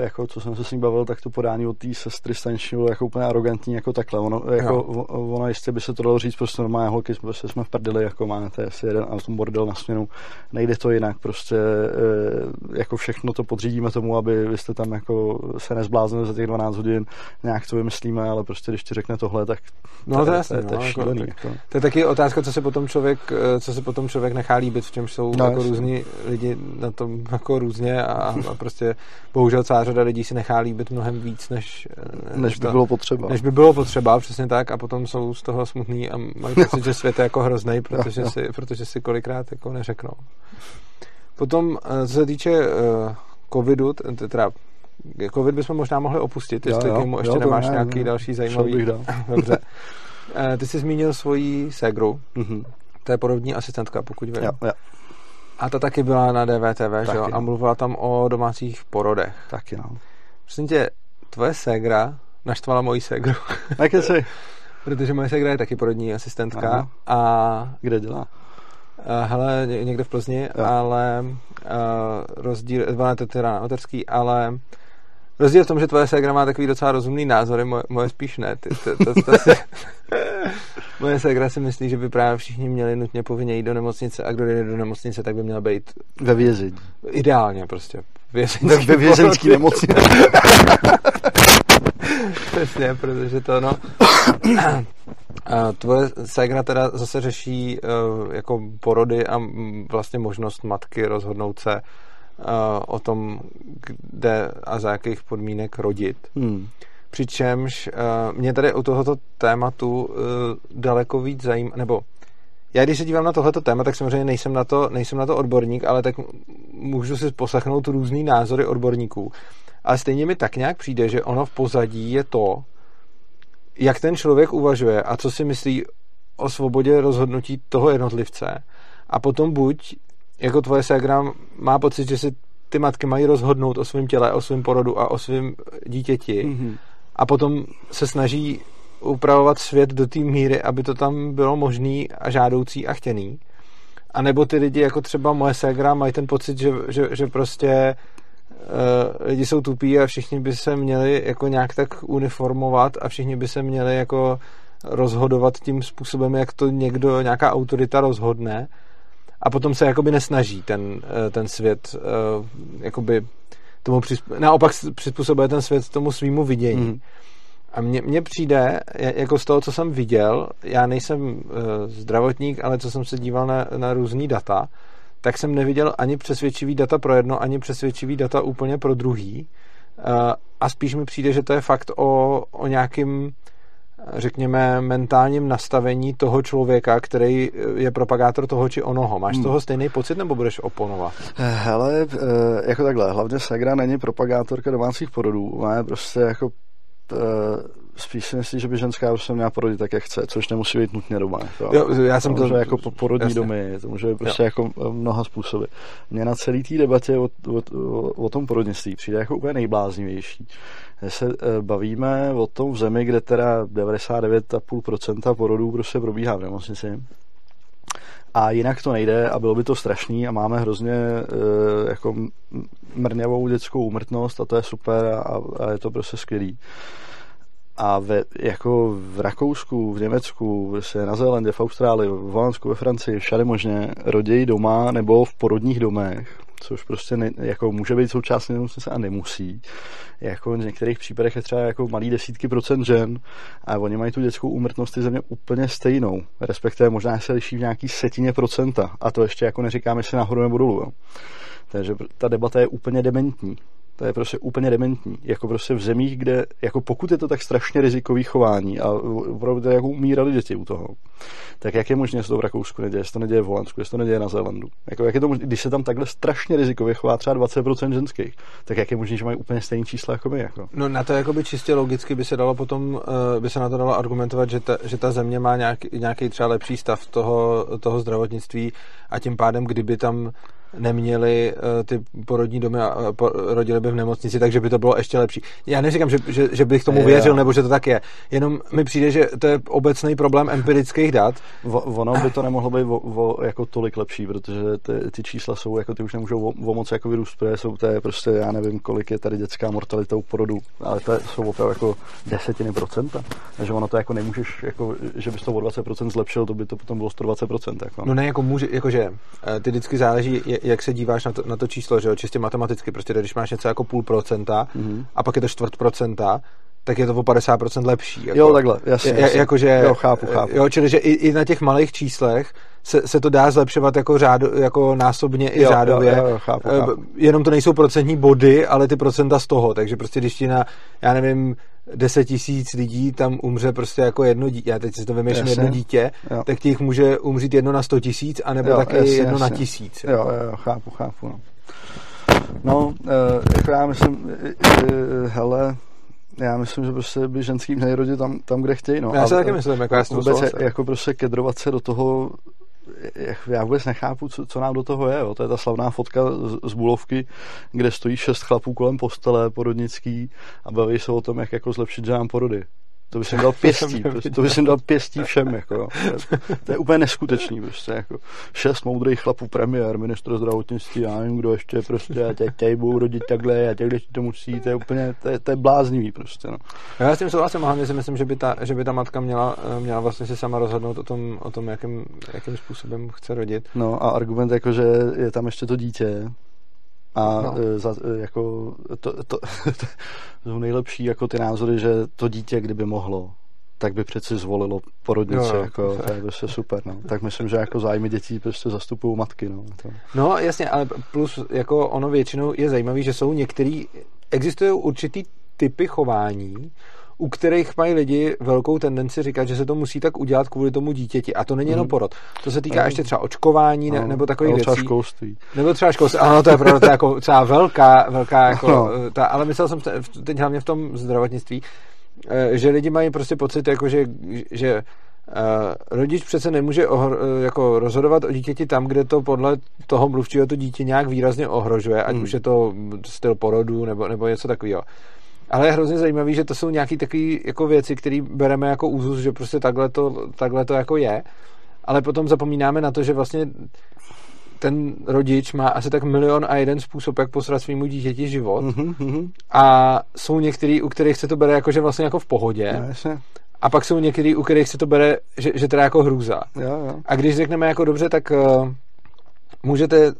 jako co jsem se s ním bavil, tak to podání od té sestry staniční bylo jako úplně arrogantní jako takhle. Ono, jako, ono jistě by se to dalo říct prostě normálně holky, prostě jsme v prdeli, jako máte asi jeden a tom bordel na směnu. Nejde to jinak, prostě uh, jako všechno to podřídíme tomu, aby vy jste tam jako se nezbláznili za těch 12 hodin, nějak to vymyslíme, ale prostě když ti řekne řekne tohle, tak
no, to, to, je, jasný, to, je, to, je no, šílený, jako, jako. to je taky otázka, co se potom člověk, eh, co se potom člověk nechá líbit, v čem jsou no, jako různí lidi na tom jako různě a, a prostě bohužel celá řada lidí si nechá líbit mnohem víc, než,
než, než by to, bylo potřeba.
Než by bylo potřeba, přesně tak a potom jsou z toho smutný a mají pocit, že svět je jako hrozný, protože, no, no. si, protože si kolikrát jako neřeknou. Potom, eh, co se týče covidu, teda covid bychom možná mohli opustit, jestli jo, jo, mu ještě jo, nemáš ne, nějaký ne, další zajímavý.
Bych
dal. Dobře. Eh, ty jsi zmínil svoji ségru. Mm-hmm. To je porodní asistentka, pokud vím.
Jo, jo.
A ta taky byla na DVTV, že jo? A mluvila tam o domácích porodech.
Taky, no.
Prosím tě, tvoje ségra naštvala moji ségru.
Jak jsi?
Protože moje ségra je taky porodní asistentka. Aha.
A... Kde dělá?
Uh, hele, někde v Plzni, jo. ale uh, rozdíl, ona to teda na Oterský, ale Rozdíl v tom, že tvoje ségra má takový docela rozumný názory, moje, moje spíš ne. Ty, to, to, to si, moje ségra si myslí, že by právě všichni měli nutně povinně jít do nemocnice a kdo jde do nemocnice, tak by měl být...
Ve vězení.
Ideálně prostě.
Vězeňský ve vězeňský nemocnici.
Přesně, protože to no... Tvoje ségra teda zase řeší uh, jako porody a vlastně možnost matky rozhodnout se o tom, kde a za jakých podmínek rodit. Hmm. Přičemž uh, mě tady u tohoto tématu uh, daleko víc zajímá, nebo já když se dívám na tohleto téma, tak samozřejmě nejsem na to, nejsem na to odborník, ale tak můžu si poslechnout různý názory odborníků. Ale stejně mi tak nějak přijde, že ono v pozadí je to, jak ten člověk uvažuje a co si myslí o svobodě rozhodnutí toho jednotlivce. A potom buď, jako tvoje ségra má pocit, že si ty matky mají rozhodnout o svém těle, o svém porodu a o svém dítěti mm-hmm. a potom se snaží upravovat svět do té míry, aby to tam bylo možný a žádoucí a chtěný. A nebo ty lidi, jako třeba moje ségra, mají ten pocit, že, že, že prostě uh, lidi jsou tupí a všichni by se měli jako nějak tak uniformovat a všichni by se měli jako rozhodovat tím způsobem, jak to někdo, nějaká autorita rozhodne a potom se jakoby nesnaží ten, eh, ten svět uh, jakoby tomu přizp- naopak přizpůsobuje ten svět tomu svýmu vidění. Mm. A mně, mně přijde, jako z toho, co jsem viděl, já nejsem uh, zdravotník, ale co jsem se díval na, na různý data, tak jsem neviděl ani přesvědčivý data pro jedno, ani přesvědčivý data úplně pro druhý. Uh, a spíš mi přijde, že to je fakt o, o nějakým řekněme, mentálním nastavení toho člověka, který je propagátor toho či onoho. Máš z toho stejný pocit, nebo budeš oponovat?
Hele, jako takhle, hlavně Segra není propagátorka domácích porodů, má prostě jako spíš si myslím, že by ženská prostě měla porodit tak, jak chce, což nemusí být nutně doma.
Jo, já jsem to...
Může jako porodní jasně. domy, to může být prostě jo. jako eh, mnoha způsoby. Mně na celý té debatě o, o, o, o tom porodnictví přijde jako úplně nejbláznivější. Se eh, bavíme o tom v zemi, kde teda 99,5% porodů prostě probíhá v nemocnici. A jinak to nejde a bylo by to strašný a máme hrozně e, jako mrňavou dětskou úmrtnost a to je super a, a je to prostě skvělý. A ve, jako v Rakousku, v Německu, vlastně na Zélandě, v Austrálii, v Holandsku, ve Francii, všade možně rodějí doma nebo v porodních domech, což prostě ne, jako může být součástí nemocnice a nemusí. Jako v některých případech je třeba jako malý desítky procent žen a oni mají tu dětskou úmrtnost ty země úplně stejnou. Respektive možná se liší v nějaký setině procenta. A to ještě jako neříkáme si nahoru nebo dolů. Takže ta debata je úplně dementní. To je prostě úplně dementní. Jako prostě v zemích, kde, jako pokud je to tak strašně rizikový chování a opravdu jako umírali děti u toho, tak jak je možné, že to v Rakousku neděje, že to neděje v Holandsku, že to neděje na Zélandu. Jako jak je to možné, když se tam takhle strašně rizikově chová třeba 20% ženských, tak jak je možné, že mají úplně stejné čísla jako my? Jako?
No na to jako by čistě logicky by se dalo potom, eh, by se na to dalo argumentovat, že ta, že ta země má nějaký, nějaký třeba lepší stav toho, toho zdravotnictví a tím pádem, kdyby tam neměli uh, ty porodní domy a uh, rodili by v nemocnici, takže by to bylo ještě lepší. Já neříkám, že, že, že bych tomu věřil, nebo že to tak je. Jenom mi přijde, že to je obecný problém empirických dat.
V, ono by to nemohlo být o, o, jako tolik lepší, protože ty, ty čísla jsou, jako ty už nemůžou o, o moc jako vyrůst, protože jsou to je prostě, já nevím, kolik je tady dětská mortalita u porodu, ale to jsou opravdu jako desetiny procenta. Takže ono to jako nemůžeš, jako, že bys to o 20% zlepšil, to by to potom bylo 120%. Jako.
No ne, jako může, jakože eh, ty vždycky záleží, jak se díváš na to, na to číslo, že jo, čistě matematicky, prostě když máš něco jako půl procenta mm-hmm. a pak je to čtvrt procenta, tak je to o 50% lepší.
Jako, jo, takhle, jasně. jasně.
Jakože,
jo, chápu, chápu.
Jo, čili, že i, i na těch malých číslech se, se to dá zlepšovat jako, řádo, jako násobně i jo, řádově.
Jo, jo, chápu, chápu.
Eh, jenom to nejsou procentní body, ale ty procenta z toho. Takže prostě když ti na, já nevím, 10 tisíc lidí tam umře prostě jako jedno dítě, já teď si to vymýšlím jedno dítě, jo. tak těch může umřít jedno na 100 tisíc, anebo jo, taky jasně, jedno jasně. na tisíc.
Jako. Jo, jo, chápu, chápu. No, no uh, jako já myslím, uh, hele, já myslím, že prostě by ženský měli rodit tam, tam kde chtějí. No.
Já si taky myslím, jako já
vůbec jako prostě kedrovat se do toho, já vůbec nechápu, co, co nám do toho je. Jo. To je ta slavná fotka z, z Bulovky, kde stojí šest chlapů kolem postele porodnický a baví se o tom, jak jako zlepšit ženám porody. To by jsem dal pěstí, prostě, to by jsem dal pěstí všem, jako, jo. To je úplně neskutečný, prostě, jako. Šest moudrých chlapů premiér, ministr zdravotnictví, já nevím, kdo ještě, prostě, a tě, tě budou rodit takhle, a těch to musí, to je úplně, to je, to je bláznivý, prostě, no.
Já s tím souhlasím, hlavně si myslím, že by ta, že by ta matka měla, měla vlastně si sama rozhodnout o tom, o tom jakým, jakým způsobem chce rodit.
No a argument, jako, že je tam ještě to dítě, A no. za, jako to, to, to, to jsou nejlepší jako ty názory, že to dítě, kdyby mohlo, tak by přeci zvolilo porodnici, jo, jako, to je prostě super, no. Tak myslím, že jako zájmy dětí prostě zastupují matky, no. To...
No, jasně, ale plus jako ono většinou je zajímavé, že jsou některý, existují určitý typy chování, u kterých mají lidi velkou tendenci říkat, že se to musí tak udělat kvůli tomu dítěti. A to není jenom mhm. porod. To se týká ještě třeba očkování ne, nebo takových věcí.
Třeba školství.
Nebo třeba školství. Ano, to je pravda, to je jako třeba velká, velká jako, no. ta, ale myslel jsem teď hlavně v tom zdravotnictví, eh, že lidi mají prostě pocit, jako že, že Uh, rodič přece nemůže ohr- jako rozhodovat o dítěti tam, kde to podle toho mluvčího to dítě nějak výrazně ohrožuje, ať hmm. už je to styl porodu nebo, nebo něco takového. Ale je hrozně zajímavý, že to jsou nějaké takové jako věci, které bereme jako úzus, že prostě takhle to, takhle to jako je. Ale potom zapomínáme na to, že vlastně ten rodič má asi tak milion a jeden způsob, jak posrat svýmu dítěti život. Mm-hmm. A jsou některý, u kterých se to bere jako, že vlastně jako v pohodě. No, a pak jsou některý, u kterých se to bere, že, že teda jako hrůza.
Jo, jo.
A když řekneme jako dobře, tak uh, můžete,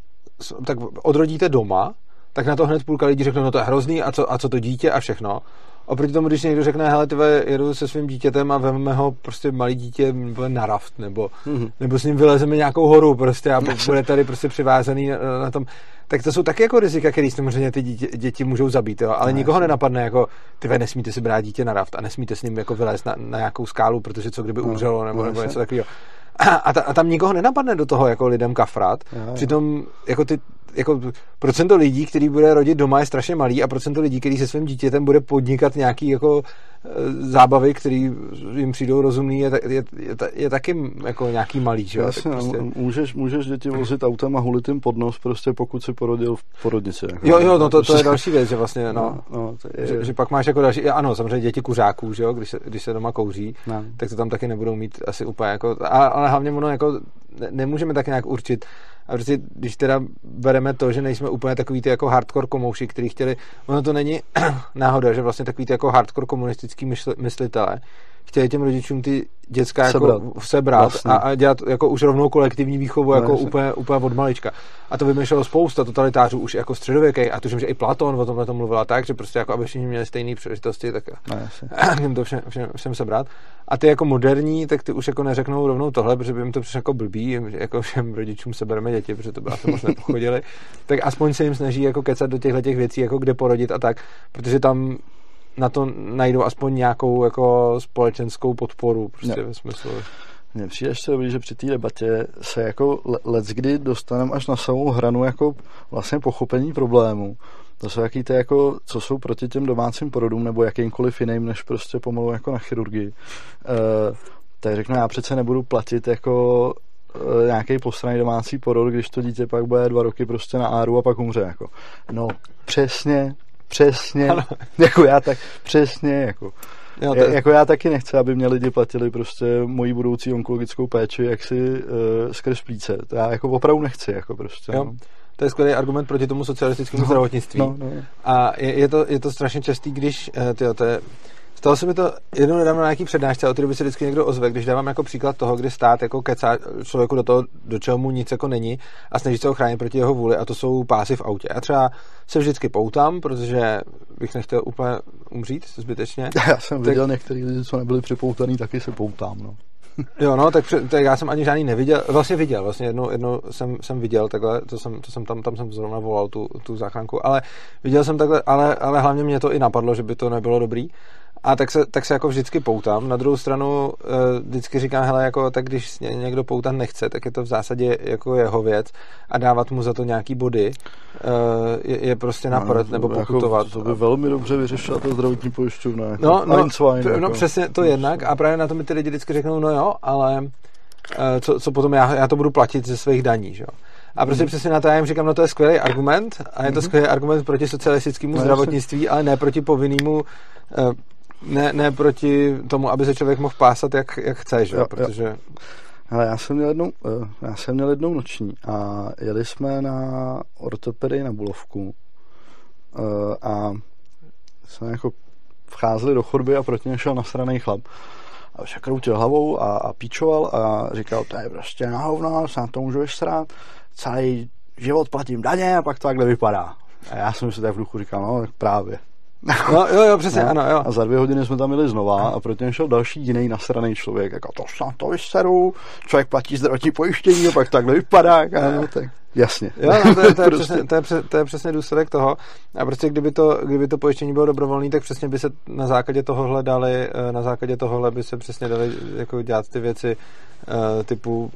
tak odrodíte doma, tak na to hned půlka lidí řekne, no to je hrozný a co, a co to dítě a všechno. Oproti tomu, když někdo řekne, hele, tyve, jedu se svým dítětem a vezmeme ho prostě malý dítě na raft, nebo, mm-hmm. nebo s ním vylezeme nějakou horu prostě a bude tady prostě přivázaný na, na tom. Tak to jsou taky jako rizika, které samozřejmě ty dítě, děti můžou zabít, jo? ale no, nikoho jasný. nenapadne jako, ty nesmíte si brát dítě na raft a nesmíte s ním jako vylézt na, na nějakou skálu, protože co kdyby no, umřelo, nebo, no, nebo něco takového. A, ta, a tam nikoho nenapadne do toho jako lidem kafrat. Jo, jo. Přitom jako ty jako procento lidí, který bude rodit doma, je strašně malý a procento lidí, který se svým dítětem bude podnikat nějaký jako e, zábavy, který jim přijdou rozumný, je, je, je, je taky jako nějaký malý, že
Jasně, tak prostě... můžeš, můžeš děti vozit autem a hulit jim pod nos, prostě pokud si porodil v porodnici. Jako,
jo, jo, no to, to je další věc, že vlastně, no, no, no je... že, že, pak máš jako další, ano, samozřejmě děti kuřáků, že jo, když se, když se doma kouří, no. tak to tam taky nebudou mít asi úplně jako, ale hlavně ono jako nemůžeme tak nějak určit, a prostě, když teda bereme to, že nejsme úplně takový ty jako hardcore komouši, kteří chtěli, ono to není náhoda, že vlastně takový ty jako hardcore komunistický mysl, myslitele chtěli těm rodičům ty dětská jako sebrat, sebrat vlastně. a, a, dělat jako už rovnou kolektivní výchovu no, jako úplně, úplně od malička. A to vymýšlelo spousta totalitářů už jako středověký a tuším, že i Platon o tomhle tom mluvila tak, že prostě jako aby všichni měli stejné příležitosti, tak no, jim to všem, všem, všem sebrat. A ty jako moderní, tak ty už jako neřeknou rovnou tohle, protože by jim to přišlo jako blbý, jako všem rodičům sebereme děti, protože to by asi moc nepochodili. tak aspoň se jim snaží jako kecat do těchto těch věcí, jako kde porodit a tak, protože tam na to najdou aspoň nějakou jako společenskou podporu, prostě no. ve smyslu.
Mně přijde ještě dobrý, že při té debatě se jako let kdy dostaneme až na samou hranu jako vlastně pochopení problému. To jsou jaký ty jako, co jsou proti těm domácím porodům nebo jakýmkoliv jiným, než prostě pomalu jako na chirurgii. E, tak řeknu, já přece nebudu platit jako e, nějaký postranný domácí porod, když to dítě pak bude dva roky prostě na áru a pak umře. Jako. No přesně, přesně, ano. jako já tak, přesně, jako. Jo, to... Jako já taky nechci, aby mě lidi platili prostě moji budoucí onkologickou péči, jak si uh, skrz plíce. To já jako opravdu nechci, jako prostě. Jo. No.
To je skvělý argument proti tomu socialistickému no, zdravotnictví. No, no. A je, je, to, je to strašně častý, když, uh, tyjo, to je, Stalo se mi to jednou nedávno na nějaký přednášce, té doby se vždycky někdo ozve, když dávám jako příklad toho, kdy stát jako kecá člověku do toho, do čeho mu nic jako není a snaží se ho chránit proti jeho vůli a to jsou pásy v autě. Já třeba se vždycky poutám, protože bych nechtěl úplně umřít zbytečně.
Já jsem tak... viděl některý lidi, co nebyli připoutaný, taky se poutám. No.
jo, no, tak, tak, já jsem ani žádný neviděl, vlastně viděl, vlastně jednou, jednou jsem, jsem viděl takhle, to jsem, to jsem tam, tam jsem zrovna volal tu, tu záchranku, ale viděl jsem takhle, ale, ale hlavně mě to i napadlo, že by to nebylo dobrý a tak se, tak se jako vždycky poutám. Na druhou stranu uh, vždycky říkám, hele, jako, tak když někdo poutat nechce, tak je to v zásadě jako jeho věc a dávat mu za to nějaký body uh, je, je prostě na no, nebo jako pokutovat.
Jako, to by velmi dobře vyřešila to zdravotní pojišťovna.
Jako no, no, no, jako. no přesně to jednak a právě na to mi ty lidi vždycky řeknou, no jo, ale uh, co, co potom já, já to budu platit ze svých daní, že jo. A prostě mm. přesně na to já jim říkám, no to je skvělý argument a je to mm. skvělý argument proti socialistickému no, zdravotnictví, ale ne proti povinnému ne, ne proti tomu, aby se člověk mohl pásat, jak, jak chce, že? Jo, protože... Jo.
Ale já jsem měl jednou, eh, já jsem měl jednou noční a jeli jsme na ortopedii na Bulovku eh, a jsme jako vcházeli do chodby a proti mě šel nasraný chlap. A už se kroutil hlavou a, a píčoval a říkal, to je prostě na hovno, se na to můžu vysrát, celý život platím daně a pak to takhle vypadá. A já jsem si tak v duchu říkal, no tak právě.
No, jo, jo, přesně, no, ano, jo.
A za dvě hodiny jsme tam jeli znova a proti šel další jiný nasraný člověk. Jako to na to vyseru, člověk platí zdravotní pojištění a pak takhle vypadá. A no, tak jasně.
Jo, no, to, je, to, je prostě... přesně, to, je, to je přesně důsledek toho. A prostě kdyby to, kdyby to pojištění bylo dobrovolné, tak přesně by se na základě tohohle dali, eh, na základě tohohle by se přesně dali jako dělat ty věci eh, typu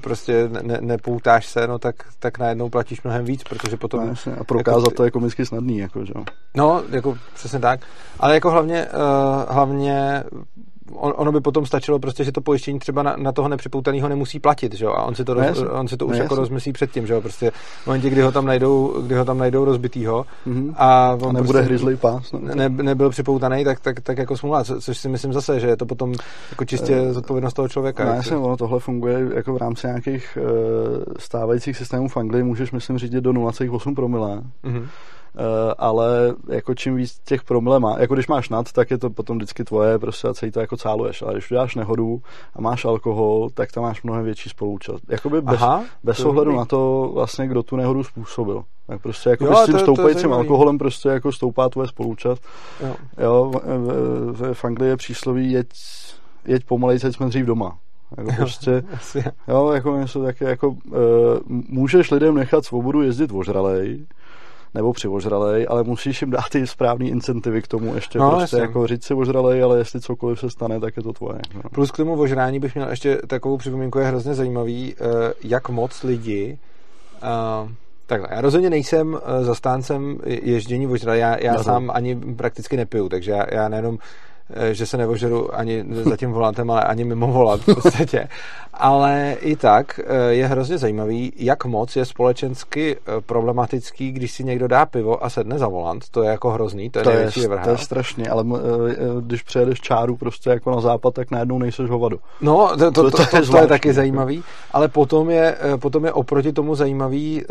prostě ne, nepoutáš se, no tak, tak najednou platíš mnohem víc, protože potom... No,
jasně, a prokázat jako, to je komicky snadný, jako, že?
No, jako přesně tak. Ale jako hlavně, uh, hlavně on, ono by potom stačilo prostě, že to pojištění třeba na, na toho nepřipoutaného nemusí platit, že jo? A on si to, roz, no on si to už no jako rozmyslí předtím, že jo? Prostě v momentě, kdy ho tam najdou, kdy ho tam najdou rozbitýho
mm-hmm. a on a nebude prostě hryzlý pás.
Ne, ne, nebyl připoutaný, tak, tak, tak jako smůla, co, což si myslím zase, že je to potom jako čistě uh, zodpovědnost toho člověka.
No, jasně, ono tohle funguje jako v rámci nějakých uh, stávajících systémů v Anglii, můžeš myslím řídit do 0,8 promile. Mm-hmm ale jako čím víc těch promile má, jako když máš nad, tak je to potom vždycky tvoje, prostě a celý to jako cáluješ, ale když uděláš nehodu a máš alkohol, tak tam máš mnohem větší spoluúčast. Jakoby bez, Aha, bez ohledu na to vlastně, kdo tu nehodu způsobil. Tak prostě jako jo, s tím to, stoupajícím to alkoholem prostě jako stoupá tvoje spoluúčast. Jo. jo v, v, v Anglii je přísloví jeď, jeď pomalej, jsme dřív doma. Jako prostě, jo, jako něco také, jako, uh, můžeš lidem nechat svobodu jezdit ožralej, nebo přivožralej, ale musíš jim dát ty správný incentivy k tomu ještě no, prostě jako říct si ožralej, ale jestli cokoliv se stane, tak je to tvoje. No.
Plus k tomu ožrání bych měl ještě takovou připomínku, je hrozně zajímavý, eh, jak moc lidi uh, Takhle, já rozhodně nejsem eh, zastáncem ježdění ožralé, já, já sám ani prakticky nepiju, takže já, já nejenom že se nevožeru ani za tím volantem, ale ani mimo volant v podstatě. Ale i tak eh, je hrozně zajímavý, jak moc je společensky eh, problematický, když si někdo dá pivo a sedne za volant. To je jako hrozný, to je to největší je,
To je strašný, ale když přejedeš čáru prostě jako na západ, tak najednou nejseš hovado.
No, to, to, to, to, to, je, to je taky jako. zajímavý, ale potom je, potom je oproti tomu zajímavý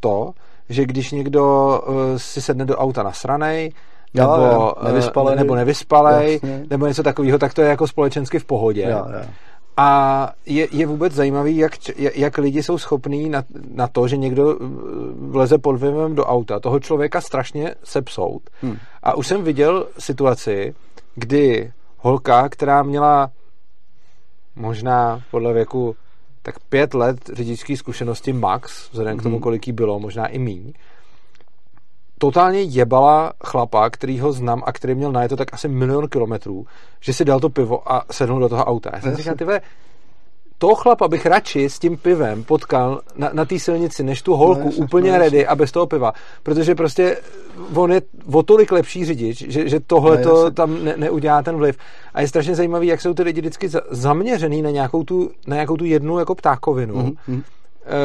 to, že když někdo si sedne do auta nasranej, nebo, jo, nevyspalej, nebo nevyspalej, nebo něco takového, tak to je jako společensky v pohodě.
Jo, jo.
A je, je vůbec zajímavý, jak, jak lidi jsou schopní na, na to, že někdo uh, vleze pod vlivem do auta, toho člověka strašně sepsout. Hmm. A už jsem viděl situaci, kdy holka, která měla možná podle věku tak pět let řidičské zkušenosti max, vzhledem k tomu, hmm. kolik jí bylo, možná i míň, totálně jebala chlapa, který ho znám a který měl na to tak asi milion kilometrů, že si dal to pivo a sednul do toho auta. Já jsem říkal, tyve, toho chlapa bych radši s tím pivem potkal na, na té silnici, než tu holku no, úplně no, ready a bez toho piva. Protože prostě on je o tolik lepší řidič, že, že tohle no, to tam ne, neudělá ten vliv. A je strašně zajímavý, jak jsou ty lidi vždycky zaměřený na nějakou tu, na nějakou tu jednu jako ptákovinu, mm-hmm.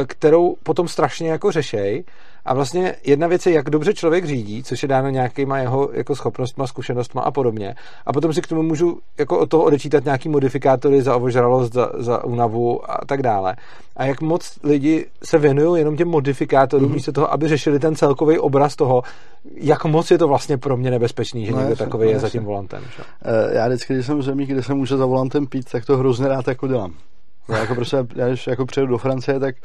kterou potom strašně jako řešej a vlastně jedna věc je, jak dobře člověk řídí, což je dáno nějakýma jeho jako schopnostma, zkušenostma a podobně. A potom si k tomu můžu jako od toho odečítat nějaký modifikátory za ovožralost, za, za únavu a tak dále. A jak moc lidi se věnují jenom těm modifikátorům, mm-hmm. místo toho, aby řešili ten celkový obraz toho, jak moc je to vlastně pro mě nebezpečný, že no, někdo takový no, je za tím volantem. Že?
Eh, já vždycky, když jsem v zemí, kde se může za volantem pít, tak to hrozně rád jako dělám. Já jako prostě, já když jako přijedu do Francie, tak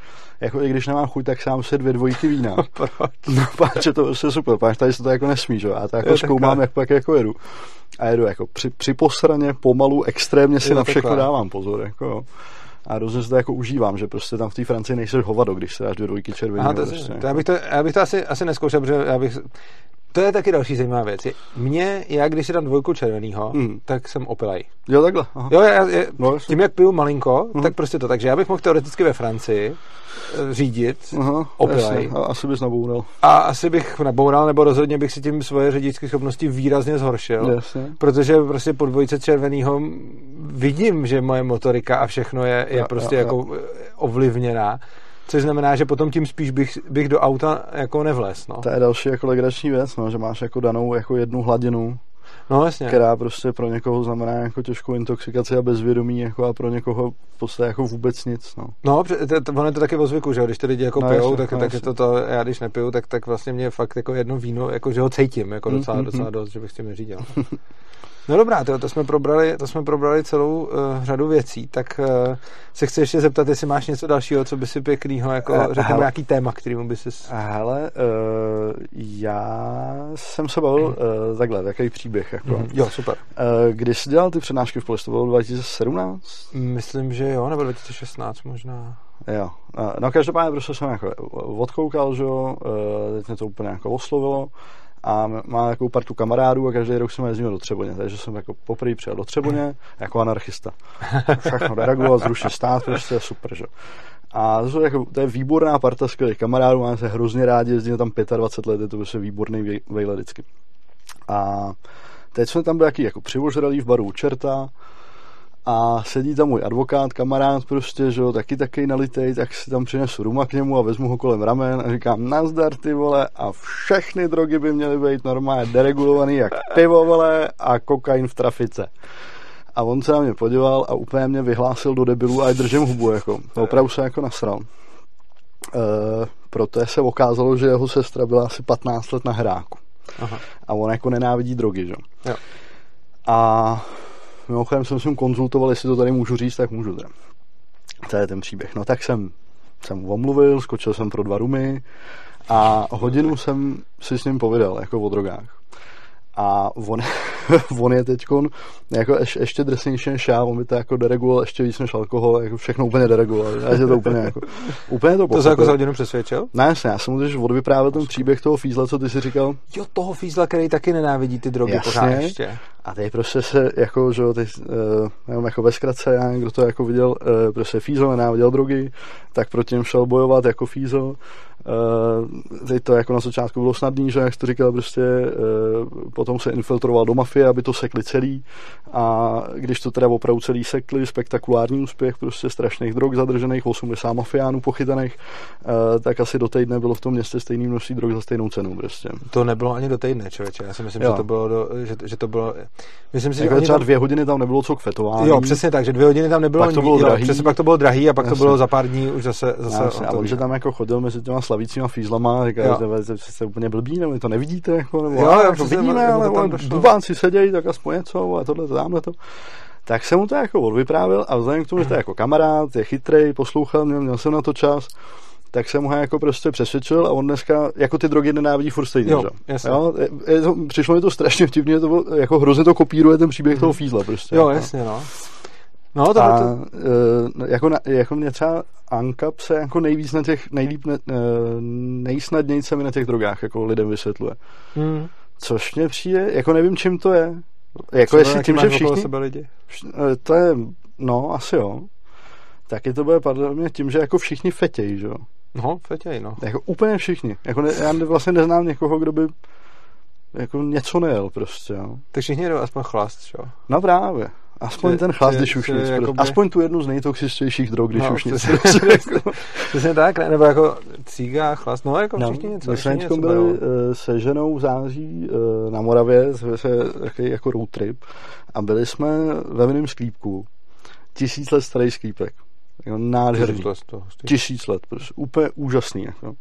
jako i když nemám chuť, tak sám se dvě dvojky vína.
Proč?
No páč, je to prostě super, páč, tady se to jako nesmí, že? Já to jako je zkoumám, jak pak jako jedu. A jedu jako při, při posraně, pomalu, extrémně si je na všechno takhle. dávám pozor, jako jo. A hrozně se to jako užívám, že prostě tam v té Francii nejseš hovado, když se dáš dvě dvojky červený.
Aha, to, prostě. to, já, bych to, já bych to asi, asi neskoušel, protože já bych to je taky další zajímavá věc. Mně, já když si dám dvojku červenýho, mm. tak jsem opilej.
Jo, takhle. Aha.
Jo, já, já, no, tím, jak piju malinko, mm. tak prostě to. Takže já bych mohl teoreticky ve Francii eh, řídit Aha, opilej.
A asi bys naboural.
A asi bych naboural, nebo rozhodně bych si tím svoje řidičské schopnosti výrazně zhoršil.
Jasně.
Protože prostě po dvojce červenýho vidím, že moje motorika a všechno je, je ja, prostě ja, jako ja. ovlivněná což znamená, že potom tím spíš bych, bych do auta jako nevlez. No.
To je další jako legrační věc, no, že máš jako danou jako jednu hladinu
No, jasně.
která prostě pro někoho znamená jako těžkou intoxikaci a bezvědomí jako a pro někoho v podstatě jako vůbec nic. No,
No, pře- to, to, ono je to taky o zvyku, že když ty lidi jako
No,
pijou,
jasně,
tak,
no,
tak je to to, já když nepiju, tak, tak vlastně mě fakt jako jedno víno, jako že ho cítím, jako docela,
mm,
docela dost, že bych s tím neřídil. No dobrá, to, to, jsme probrali, to jsme probrali celou uh, řadu věcí, tak uh, se chci ještě zeptat, jestli máš něco dalšího, co by si pěknýho, jako řekněme
hele.
nějaký téma, kterýmu by si...
Hele, uh, já jsem se bavil uh, takhle, takový příběh. Jako.
Mhm, Jo, super.
Uh, když jsi dělal ty přednášky v Poli, to bylo 2017?
Myslím, že jo, nebo 2016 možná.
Jo. Uh, no každopádně prostě jsem jako odkoukal, že jo, uh, teď mě to úplně jako oslovilo a má takovou partu kamarádů a každý rok jsem jezdil do Třeboně, takže jsem jako poprvé přijel do Třeboně jako anarchista. Všechno deregulovat, zrušit stát, prostě super, že. A to, jsou jako, to je výborná parta skvělých kamarádů, máme se hrozně rádi, jezdíme tam 25 let, je to prostě výborný vej- vejlet vždycky. A teď jsme tam byli jaký jako přivožralí v baru u čerta a sedí tam můj advokát, kamarád prostě, že jo, taky taky nalitej, tak si tam přinesu ruma k němu a vezmu ho kolem ramen a říkám, nazdar ty vole a všechny drogy by měly být normálně deregulovaný jak pivo vole a kokain v trafice. A on se na mě podíval a úplně mě vyhlásil do debilu a držím hubu, jako. Opravdu se jako nasral. E, proto se okázalo, že jeho sestra byla asi 15 let na hráku.
Aha.
A on jako nenávidí drogy, že?
Jo.
A mimochodem jsem s ním konzultoval, jestli to tady můžu říct, tak můžu teda. To je ten příběh. No tak jsem, jsem omluvil, skočil jsem pro dva rumy a hodinu jsem si s ním povídal, jako o drogách. A on, on je teď jako ješ, ještě drsnější než já, on by to jako dereguloval ještě víc než alkohol, jako všechno úplně dereguloval. Já že to úplně jako, úplně to
To se jako
pochopil.
za hodinu přesvědčil?
Ne, jasně, já jsem mu odvyprávěl ten příběh toho fízla, co ty si říkal,
Jo, toho fízla, který taky nenávidí ty drogy
Jasně.
pořád ještě.
A teď prostě se, jako, že jo, teď, uh, jako ve zkratce, já nevím, kdo to jako viděl, uh, prostě Fízel nenáviděl drogy, tak proti něm šel bojovat jako Fízel. Uh, teď to jako na začátku bylo snadný, že jak jsi to říkal, prostě uh, potom se infiltroval do mafie, aby to sekli celý a když to teda opravdu celý sekli, spektakulární úspěch, prostě strašných drog zadržených, 80 mafiánů pochytaných, uh, tak asi do týdne bylo v tom městě stejný množství drog za stejnou cenu prostě.
To nebylo ani do týdne, člověče. Já si myslím,
Jo.
že to bylo, do, že, že to bylo, myslím si, že
Jako
oni
třeba
tam,
dvě hodiny tam nebylo co k fetování.
Jo, přesně tak, že dvě hodiny tam nebylo
Pak to bylo
jo,
drahý.
přesně pak to bylo drahý a pak to
Jasně.
bylo za pár dní už zase, zase
Jasně, a on, že tam jako chodil mezi těma slavícíma fízlama a
Jo.
říkal, že jste úplně blbí, nebo to nevidíte, jako, nebo
Jo,
jo,
jo,
jako vidíme,
nebo
ale
to
bubánci sedějí, tak aspoň něco a tohle, to, tamhle to. Tak jsem mu to jako odvyprávěl a vzhledem k tomu, že to je jako kamarád, je chytrý, poslouchal, měl, měl jsem na to čas, tak jsem ho jako prostě přesvědčil a on dneska jako ty drogy nenávidí furt stejně.
Jo, jasně.
jo? Je, je to, přišlo mi to strašně vtipně, to bylo, jako hrozně to kopíruje ten příběh toho fízla prostě.
Jo,
jako.
jasně, no. No, to,
A
to,
e, jako, na, jako mě třeba Ankap se jako nejvíc na těch, nejlíp, ne, e, nejsnadněji se mi na těch drogách jako lidem vysvětluje.
hmm.
Což mě přijde, jako nevím, čím to je. Jako
Třeba
jestli tím, že všichni,
sebe lidi.
e, to je, no, asi jo. Taky to bude podle mě tím, že jako všichni fetějí, že jo.
No, fetěj, no.
Jako úplně všichni. Jako ne, já vlastně neznám někoho, kdo by jako něco nejel prostě, jo.
Tak všichni jedou aspoň chlast, jo.
No právě. Aspoň
Čili-
ten chlast,
čili-
když už nic.
jakoby-.
Aspoň tu jednu z nejtoxičtějších drog, když
No,
už nic.
přesně.
Jako-
tak, ne? nebo jako cíga, chlast, no jako
No,
všichni něco,
my jsme
něco
byli uh, se ženou v září uh, na Moravě, jsme se takový jako road trip a byli jsme ve vinném sklípku. Tisíc let starý sklípek. Jako nádherný.
To, to, to,
Tisíc let, prostě úplně úžasný. Jako.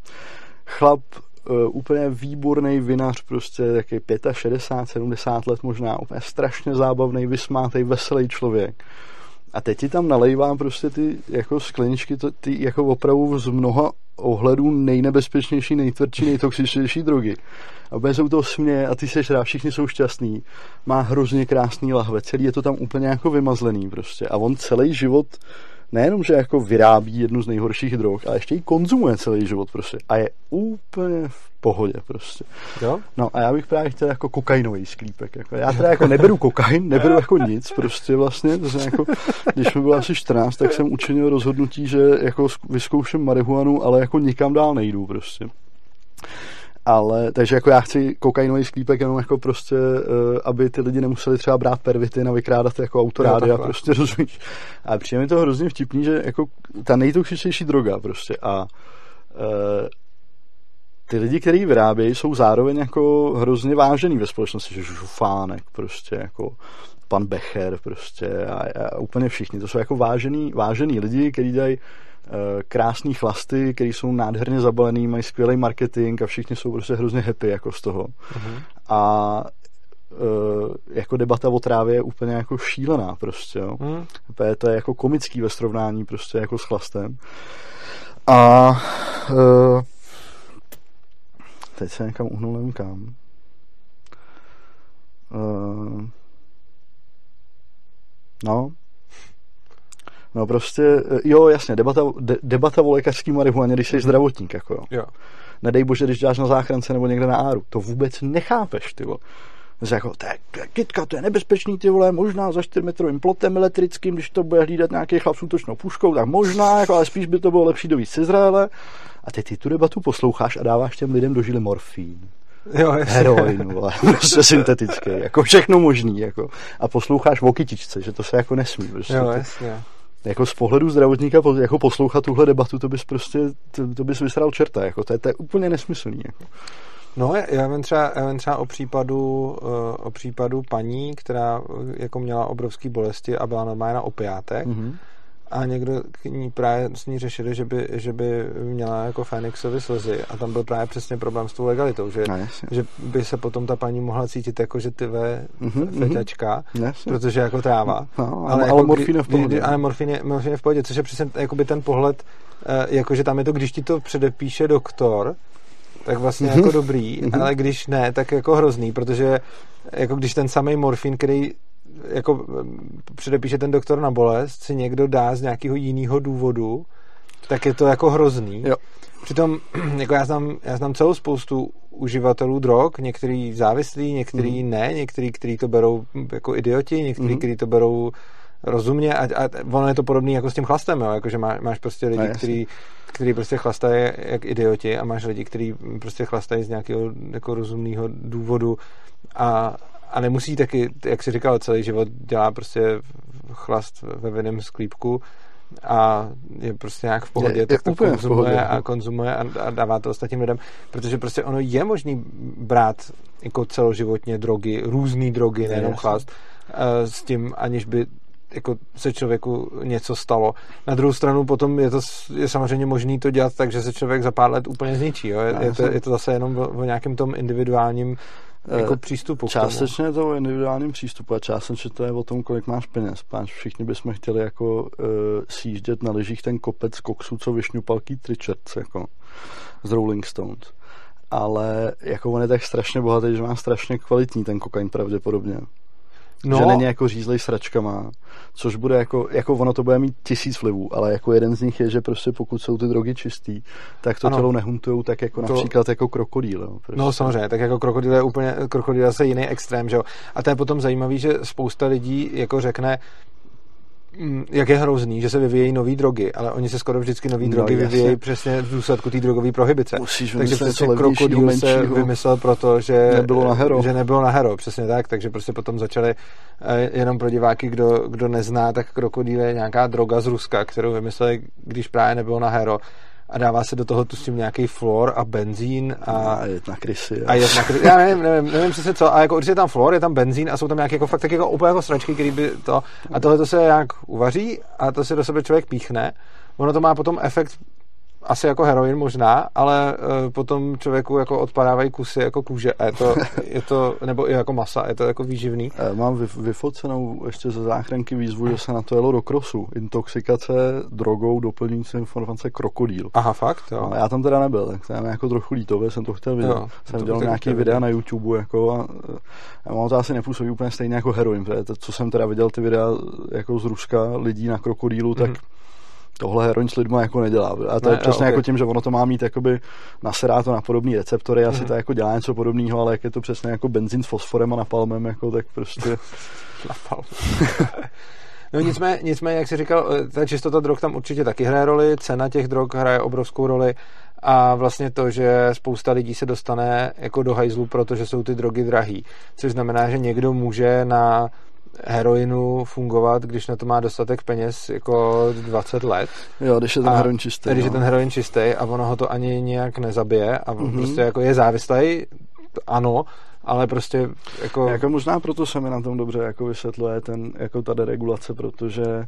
Chlap, úplně výborný vinař, prostě taky 65, 70 let možná, úplně strašně zábavný, vysmátej, veselý člověk. A teď ti tam nalejvám prostě ty jako skleničky, to, ty jako opravdu z mnoha ohledů nejnebezpečnější, nejtvrdší, nejtoxičnější drogy. A úplně se u toho směje a ty seš rád, všichni jsou šťastní. Má hrozně krásný lahve, celý je to tam úplně jako vymazlený prostě. A on celý život nejenom, že jako vyrábí jednu z nejhorších drog, ale ještě ji konzumuje celý život prostě. A je úplně v pohodě prostě.
jo?
No a já bych právě chtěl jako kokainový sklípek. Jako. Já teda jako neberu kokain, neberu jako nic prostě vlastně. To jsem jako, když mi bylo asi 14, tak jsem učinil rozhodnutí, že jako zk- vyzkouším marihuanu, ale jako nikam dál nejdu prostě. Ale, takže jako já chci kokainový sklípek jenom jako prostě, uh, aby ty lidi nemuseli třeba brát pervitin a vykrádat jako autorády a prostě rozumíš. A přijde mi to hrozně vtipný, že jako ta nejtoxičnější droga prostě a uh, ty lidi, kteří vyrábějí, jsou zároveň jako hrozně vážený ve společnosti, že Žufánek prostě jako pan Becher prostě a, a úplně všichni. To jsou jako vážený, vážený lidi, kteří dají krásný chlasty, který jsou nádherně zabalený, mají skvělý marketing a všichni jsou prostě hrozně happy jako z toho. Uh-huh. A uh, jako debata o trávě je úplně jako šílená prostě, jo. Uh-huh. To je jako komický ve srovnání prostě jako s chlastem. A uh, teď se někam uhnul, nevím kam. Uh, no. No prostě, eh, jo, jasně, debata, de, debata o lékařský marihuaně, když jsi mm-hmm. zdravotník, jako jo.
jo.
Nedej bože, když děláš na záchrance nebo někde na áru. To vůbec nechápeš, ty vole. Že jako, to je, kytka, to je nebezpečný, ty vole, možná za 4 metrovým plotem elektrickým, když to bude hlídat nějaký chlap s útočnou puškou, tak možná, jako, ale spíš by to bylo lepší dovít z Izraele. A ty, ty tu debatu posloucháš a dáváš těm lidem do žily morfín.
Jo,
heroin, vole, prostě syntetický, jako všechno možný, jako. A posloucháš o kytičce, že to se jako nesmí, prostě.
Jo, jasně.
Jako z pohledu zdravotníka jako poslouchat tuhle debatu, to bys prostě, to, to bys vysral čerta, jako to je, to je úplně nesmyslný, jako.
No, já vím třeba, já vím třeba o, případu, eh, o případu paní, která eh, jako měla obrovské bolesti a byla normálně na opiátech. Mm-hmm. A někdo k ní právě s ní řešili, že by, že by měla jako Fénixovi slzy a tam byl právě přesně problém s tou legalitou, že,
no,
že by se potom ta paní mohla cítit jako, že ty ve
mm-hmm,
feťačka,
mm-hmm.
protože jako tráva.
No, ale, ale, jako, morfín je v pohodě.
Ale morfín je, morfín je v pohodě, což je přesně jakoby ten pohled, eh, jakože tam je to, když ti to předepíše doktor, tak vlastně mm-hmm. jako dobrý, mm-hmm. ale když ne, tak jako hrozný, protože jako když ten samý morfín, který jako předepíše ten doktor na bolest, si někdo dá z nějakého jiného důvodu, tak je to jako hrozný.
Jo.
Přitom, jako já znám, já znám celou spoustu uživatelů drog, některý závislí, některý mm. ne, některý, kteří to berou jako idioti, některý, mm. kteří to berou rozumně a, a ono je to podobné jako s tím chlastem, jo? Jako, že má, máš prostě lidi, no, kteří který prostě chlastají jak idioti a máš lidi, kteří prostě chlastají z nějakého jako rozumného důvodu a, a nemusí taky, jak jsi říkal, celý život dělá prostě chlast ve vinném sklípku a je prostě nějak v pohodě,
je,
tak
je
to konzumuje
pohodě,
a konzumuje a, a dává to ostatním lidem, protože prostě ono je možný brát jako celoživotně drogy, různé drogy, nejenom chlast, eh, s tím, aniž by jako se člověku něco stalo. Na druhou stranu potom je to je samozřejmě možný to dělat tak, že se člověk za pár let úplně zničí. Jo? Je, je, to, je to zase jenom o, o nějakém tom individuálním jako eh, přístupu
Částečně je to o individuálním přístupu a částečně to je o tom, kolik máš peněz. Páč, všichni bychom chtěli jako uh, sjíždět na lyžích ten kopec koksu, co vyšňupal Keith Richards, jako z Rolling Stones. Ale jako on je tak strašně bohatý, že má strašně kvalitní ten kokain pravděpodobně. No. Že není jako řízlej sračkama, což bude jako, jako ono to bude mít tisíc vlivů, ale jako jeden z nich je, že prostě pokud jsou ty drogy čistý, tak to ano. tělo nehuntujou tak jako to... například jako krokodýl. Jo,
prostě. No samozřejmě, tak jako krokodýl je úplně, krokodýl je zase jiný extrém, že jo. A to je potom zajímavý, že spousta lidí jako řekne, jak je hrozný, že se vyvíjejí nové drogy, ale oni se skoro vždycky nové no, drogy jasně. vyvíjejí přesně v důsledku té drogové prohibice.
Musíš
takže přesně krokodýl se vymyslel proto, že
nebylo na hero.
že nebylo na hero, přesně tak, takže prostě potom začali eh, jenom pro diváky, kdo, kdo nezná, tak krokodýl je nějaká droga z Ruska, kterou vymysleli, když právě nebylo na hero a dává se do toho tuším nějaký flor a benzín a,
a jet na krysy.
A jet na krysy. Já nevím, nevím, nevím přesně co, a jako určitě tam flor, je tam benzín a jsou tam nějaké jako fakt tak jako úplně jako sračky, který by to, a tohle to se nějak uvaří a to se do sebe člověk píchne. Ono to má potom efekt asi jako heroin možná, ale uh, potom člověku jako odpadávají kusy jako kůže a je to, je to, nebo i jako masa, je to jako výživný.
Eh, mám vyfocenou ještě ze záchranky výzvu, že se na to jelo do krosu. Intoxikace drogou doplňující informace krokodýl.
Aha, fakt, jo.
No, já tam teda nebyl, tak to je jako trochu lítové, jsem to chtěl vidět. Jo, jsem dělal nějaký videa na YouTube jako a, a mám to asi nepůsobí úplně stejně jako heroin, protože to, co jsem teda viděl ty videa jako z Ruska lidí na krokodýlu, tak mm-hmm tohle heroin s lidma jako nedělá. A to ne, je přesně okay. jako tím, že ono to má mít jakoby naserá to na podobný receptory, asi mm. to jako dělá něco podobného, ale jak je to přesně jako benzín s fosforem a napalmem, jako tak prostě...
Napalm. No nicméně, nicméně, jak jsi říkal, eh, ta čistota drog tam určitě taky hraje roli, cena těch drog hraje obrovskou roli a vlastně to, že spousta lidí se dostane jako do hajzlu, protože jsou ty drogy drahý, což znamená, že někdo může na heroinu fungovat, když na to má dostatek peněz jako 20 let.
Jo, když je ten heroin čistý.
Když
no.
je ten heroin čistý a ono ho to ani nějak nezabije a mm-hmm. prostě jako je závislý, ano, ale prostě jako...
Jako možná proto se mi na tom dobře jako vysvětluje ten, jako ta deregulace, protože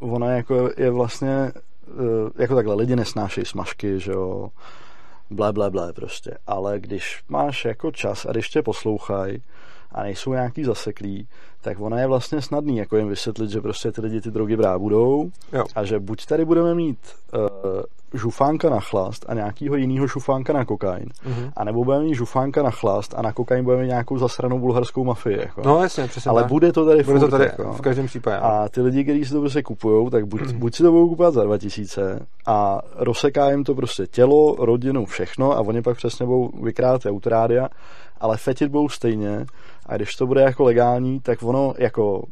uh, ona jako je vlastně uh, jako takhle lidi nesnášejí smažky, že jo, ble, ble, ble prostě, ale když máš jako čas a když tě poslouchají a nejsou nějaký zaseklí, tak ono je vlastně snadný jako jim vysvětlit, že prostě ty lidi ty drogy brát budou
jo.
a že buď tady budeme mít uh, žufánka na chlast a nějakýho jiného žufánka na kokain, mm-hmm. a nebo budeme mít žufánka na chlast a na kokain budeme mít nějakou zasranou bulharskou mafii. Jako.
No jasně, přesně
Ale
tak.
bude to tady
bude
furt,
to tady
jako.
v každém případě. no.
A ty lidi, kteří si to prostě kupujou, tak buď, buď si to budou kupovat za 2000 a rozseká jim to prostě tělo, rodinu, všechno a oni pak přesně budou vykrát autorádia, ale fetit budou stejně a když to bude jako legální, tak ono jako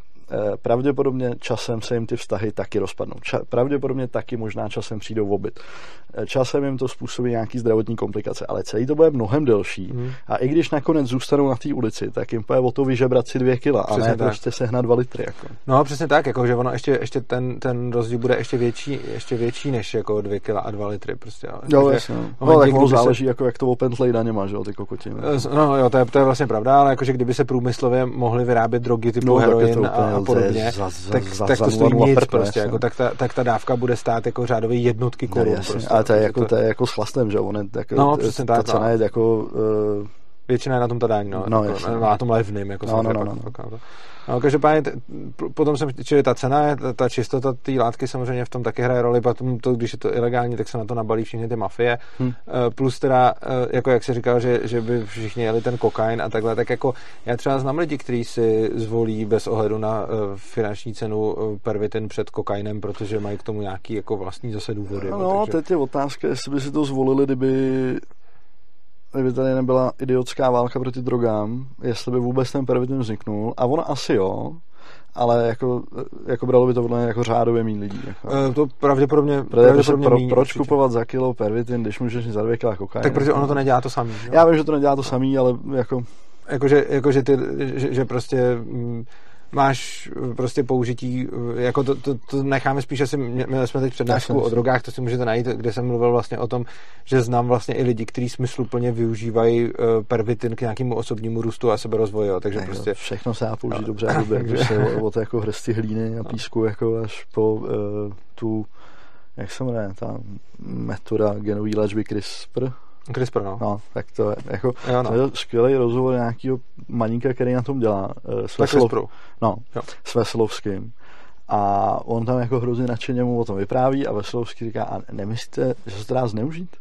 pravděpodobně časem se jim ty vztahy taky rozpadnou. Ča- pravděpodobně taky možná časem přijdou v obyt. Eh, Časem jim to způsobí nějaký zdravotní komplikace, ale celý to bude mnohem delší.
Mhm.
A i když nakonec zůstanou na té ulici, tak jim půjde o to vyžebrat si dvě kila a
Přesně
ne
tak.
prostě sehnat dva litry. Jako.
No přesně tak, jako, že ono ještě, ještě ten, ten rozdíl bude ještě větší, ještě větší než jako 2 kg a 2 litry prostě. Ale,
Jo,
takže
jasně. No,
momentě,
tak
kdyby se-
záleží, jako jak to opentlej daněma, že jo, ty kokotiny.
Eh, No jo, to je, to je vlastně pravda, ale jakože kdyby se průmyslově mohly vyrábět drogy typu
No,
heroin a, a podobně,
za- za-
tak,
za-
tak
za
to stojí nic
prd,
prostě,
jasně.
jako, tak, ta, tak ta dávka bude stát jako řádové jednotky
No,
korun.
jasně,
prostě,
ale to je, jako, to je jako s chlastem, že on je, jako,
No, přesně
ta
tak,
cena
no.
je jako, uh,
Většina je na tom ta daň, no,
No,
jako, na tom levným, jako
No, no, no,
pak-
no.
pak na to. No, každopádně, t- potom jsem, čili ta cena, ta, ta čistota té látky samozřejmě v tom taky hraje roli, potom to, když je to ilegální, tak se na to nabalí všechny ty mafie,
Hm.
hm. plus teda, eh, jako jak se říkal, že, že by všichni jeli ten kokain a takhle, tak jako já třeba znám lidi, kteří si zvolí bez ohledu na eh, finanční cenu pervitin před kokainem, protože mají k tomu nějaký jako vlastní zase důvody. jo,
no,
takže...
teď je otázka, jestli by si to zvolili, kdyby kdyby tady nebyla idiotská válka proti drogám, jestli by vůbec ten pervitin vzniknul. A ono asi jo, ale jako, jako bralo by to podle jako řádově méně lidí. Jako.
Eh, To pravděpodobně, pravděpodobně
pro,
míň,
proč
určitě.
kupovat za kilo pervitin, když můžeš za dvě kila kokain?
Tak protože ono to nedělá to samý. Jo?
Já vím, že to nedělá to samý, ale jako
jakože, jakože ty, že, že prostě mm, máš prostě použití, jako to, to, to necháme spíš asi, mě- měli jsme teď přednášku o drogách, to si můžete najít, kde jsem mluvil vlastně o tom, že znám vlastně i lidi, kteří smysluplně využívají uh, pervitin k nějakému osobnímu růstu a seberozvoji, jo, takže
jako
prostě
všechno se dá použít
No.
dobře a dobře,
Takže-
od, od jako hrsti hlíny a písku jako až po uh, tu jak se jmenuje, ta metoda genové léčby CRISPR,
CRISPR, no.
no, tak to je jako
Jo,
to
no.
je skvělý rozhovor nějakého maníka, který na tom dělá, uh, s,
CRISPRu.
no,
Jo.
s Veselovským. A on tam jako hrozně nadšeně mu o tom vypráví a Veselovský říká, a nemyslíte, že se to dá zneužít?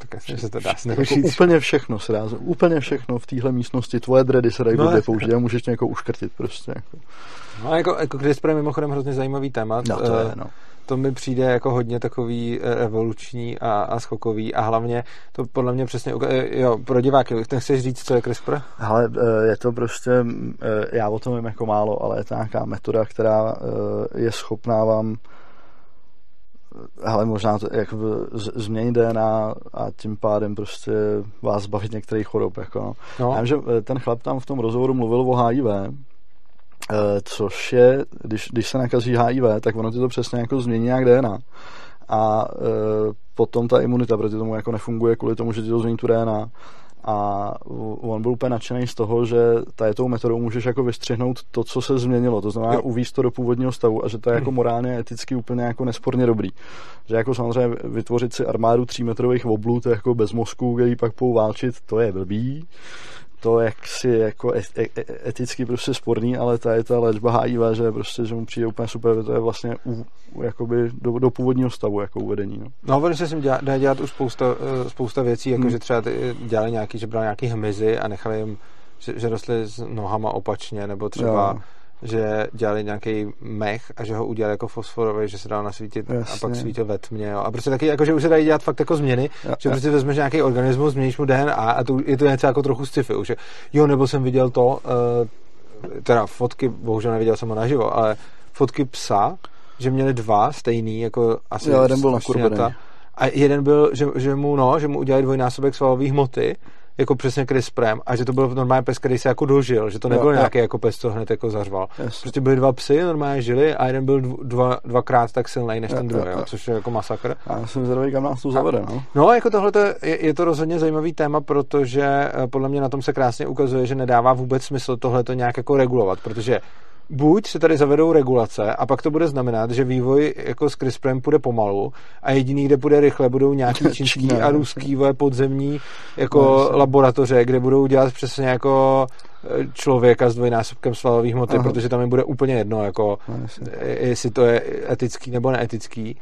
Tak jasně, že se to dá
Jako
zneužít.
úplně všechno se dá, úplně všechno v téhle místnosti, tvoje dready se dají
No,
blbě použít a můžeš tě jako uškrtit prostě. Jako.
No, jako, jako CRISPR je mimochodem hrozně zajímavý téma.
No to je,
Eh,
no.
to mi přijde jako hodně takový eh, revoluční a, a skokový a hlavně to podle mě přesně, eh, jo, pro diváky, ty chceš říct, co je CRISPR?
Ale je to prostě, já o tom vím jako málo, ale je to nějaká metoda, která je schopná vám ale možná to jako z- změnit DNA a tím pádem prostě vás zbavit některých chorob. Jako. no.
No,
Já vím, že eh, ten chlap tam v tom rozhovoru mluvil o HIV, eh, což je, když, když se nakazí HIV, tak ono ti to přesně jako změní nějak DNA. A eh, potom ta imunita proti tomu jako nefunguje kvůli tomu, že ti to změní tu DNA. A on byl úplně nadšený z toho, že tady tou metodou můžeš jako vystřihnout to, co se změnilo. To znamená
Jo.
uvíct to do původního stavu a že to je jako morálně, eticky úplně jako nesporně dobrý. Že jako samozřejmě vytvořit si armádu třímetrových oblů, to je jako bez mozku, který pak budou válčit, to je blbý to jak si jako e- e- e- eticky prostě sporný, ale ta je ta léčba HIV, že prostě, že mu přijde úplně super, to je vlastně u, jakoby do, do původního stavu jako uvedení. No.
No, oni se s tím dělá, dá dělat už spousta, eh, spousta věcí, jako
Hmm.
že třeba ty dělali nějaký, že brali nějaký hmyzy a nechali jim, že, že rostly s nohama opačně, nebo třeba,
Jo.
Že dělali nějaký mech a že ho udělali jako fosforový, že se dal nasvítit a
Jasně.
pak svítil ve tmě. Jo. A prostě taky, jako, že už se dají dělat fakt jako změny,
Jo,
že
jo.
prostě vezmeš nějaký organismus, změníš mu DNA a to, je to něco jako trochu sci-fi. Už jo, nebo jsem viděl to, uh, teda fotky, bohužel neviděl jsem ho naživo, ale fotky psa, že měli dva stejný, jako asi
Jo, jeden byl
štěňata.
nakurbený.
A jeden byl, že, že, mu, no, že mu udělali dvojnásobek svalové hmoty jako přesně CRISPRem a že to byl normálně pes, který se jako dožil, že to nebyl nějaký jako pes, co hned jako zařval.
Yes.
Prostě byli dva psy, normálně žili a jeden byl dv- dva, dvakrát tak silný než ten druhý, jo, což je jako masakr.
A já jsem zvědavý, kam nás to zavede, no.
No, jako tohle je, je to rozhodně zajímavý téma, protože eh, podle mě na tom se krásně ukazuje, že nedává vůbec smysl tohle to nějak jako regulovat, protože buď se tady zavedou regulace a pak to bude znamenat, že vývoj jako s CRISPRem půjde pomalu a jediný, kde půjde rychle, budou nějaký čínský
Čína,
a ruský podzemní jako
No,
laboratoře, kde budou dělat přesně jako eh, člověka s dvojnásobkem svalových hmoty,
Aha.
protože tam jim bude úplně jedno, jako
No,
jestli to je etický nebo neetický.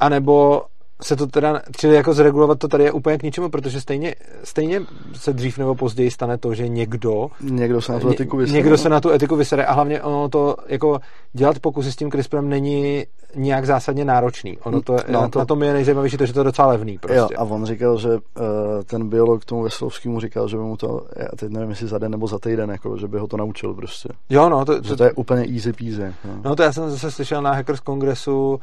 A nebo se to teda, čili jako zregulovat to tady je úplně k ničemu, protože stejně, stejně se dřív nebo později stane to, že někdo
Někdo se na tu etiku vysere.
někdo se na tu etiku vysere a hlavně ono to, jako dělat pokusy s tím CRISPRem není nějak zásadně náročný. Ono to,
No,
no,
to-
na tom je nejzajímavější to, že to je docela levný prostě.
Jo, a on říkal, že uh, ten biolog tomu Veslovskému říkal, že by mu to, já teď nevím, jestli za den nebo za týden, jako, že by ho to naučil prostě.
jo, no, to,
Že
to,
to je úplně easy peasy. Jako.
No to já jsem zase slyšel na Hackers Kongresu, uh,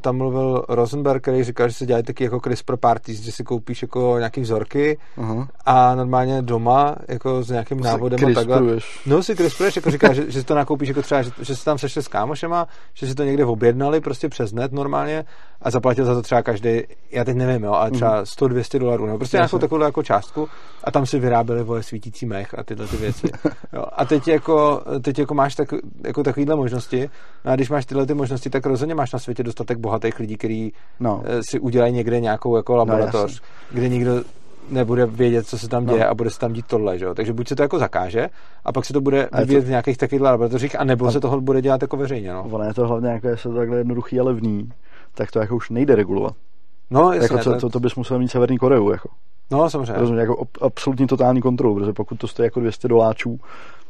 tam mluvil Rosenberg, který říkal, že se dělají taky jako CRISPR parties, že si koupíš jako nějaký vzorky
Aha.
a normálně doma jako s nějakým návodem a takhle. No si CRISPRuješ, jako říká, že, že si to nakoupíš jako třeba, že, že si tam sešli s kámošema, že si to někde objednali prostě přes net normálně a zaplatil za to třeba každý, já teď nevím, jo, ale třeba 100-200 dolarů, nebo prostě nějakou takovou jako částku a tam si vyráběli vole svítící mech a tyhle ty věci. Jo. A teď jako, teď jako máš tak, jako takovýhle možnosti, no a když máš tyhle ty možnosti, tak rozhodně máš na světě dostatek bohatých lidí, kteří
No.
eh, si udělají někde nějakou jako laboratoř,
jasně.
kde nikdo nebude vědět, co se tam děje
No.
a bude se tam dít tohle, že jo? Takže buď se to jako zakáže a pak se to bude
je to-
vyvíjet v nějakých takových laboratořích, a nebo
A-
se toho bude dělat jako veřejně, no.
Ono je to hlavně, jako jestli to takhle jednoduchý a levný, tak to jako už nejde regulovat.
No, jasně,
jako co,
to,
to, to, bys musel mít Severní Koreu, jako.
no samozřejmě.
Rozumím, jako absolutní totální kontrolu, protože pokud to stojí jako 200 doláčů,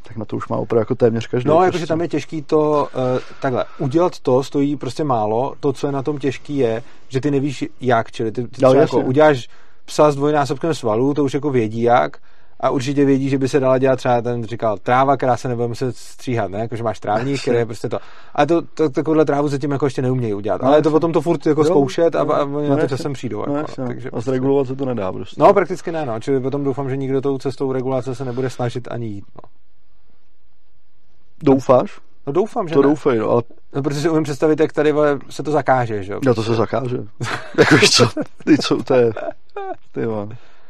tak na to už má opravdu jako téměř každý.
No,
prostě.
jakože tam je těžký to, uh, takhle, udělat to stojí prostě málo, to, co je na tom těžký je, že ty nevíš jak, čili ty, ty
No,
jako uděláš psa s dvojnásobkem svalů, to už jako vědí jak, a určitě vědí, že by se dala dělat třeba ten říkal tráva, která se nebude muset stříhat, ne? Jako, že máš trávník, který je prostě to. Ale to, to, takovouhle trávu zatím jako ještě neumějí udělat.
No,
Ale je to potom to furt jako
Jo,
zkoušet a,
no,
a oni
no,
na to časem přijdou.
No,
Jako,
jasně,
takže
a
prostě-
zregulovat se to nedá prostě.
No, prakticky ne, no. Čili potom doufám, že nikdo tou cestou regulace se nebude snažit ani jít. No,
Doufáš?
no doufám, že
To
ne.
doufej, no, ale
No, protože si umím představit, jak tady vole, se to zakáže, že jo?
jo, to se zakáže. jako co, ty co, to je, ty vole.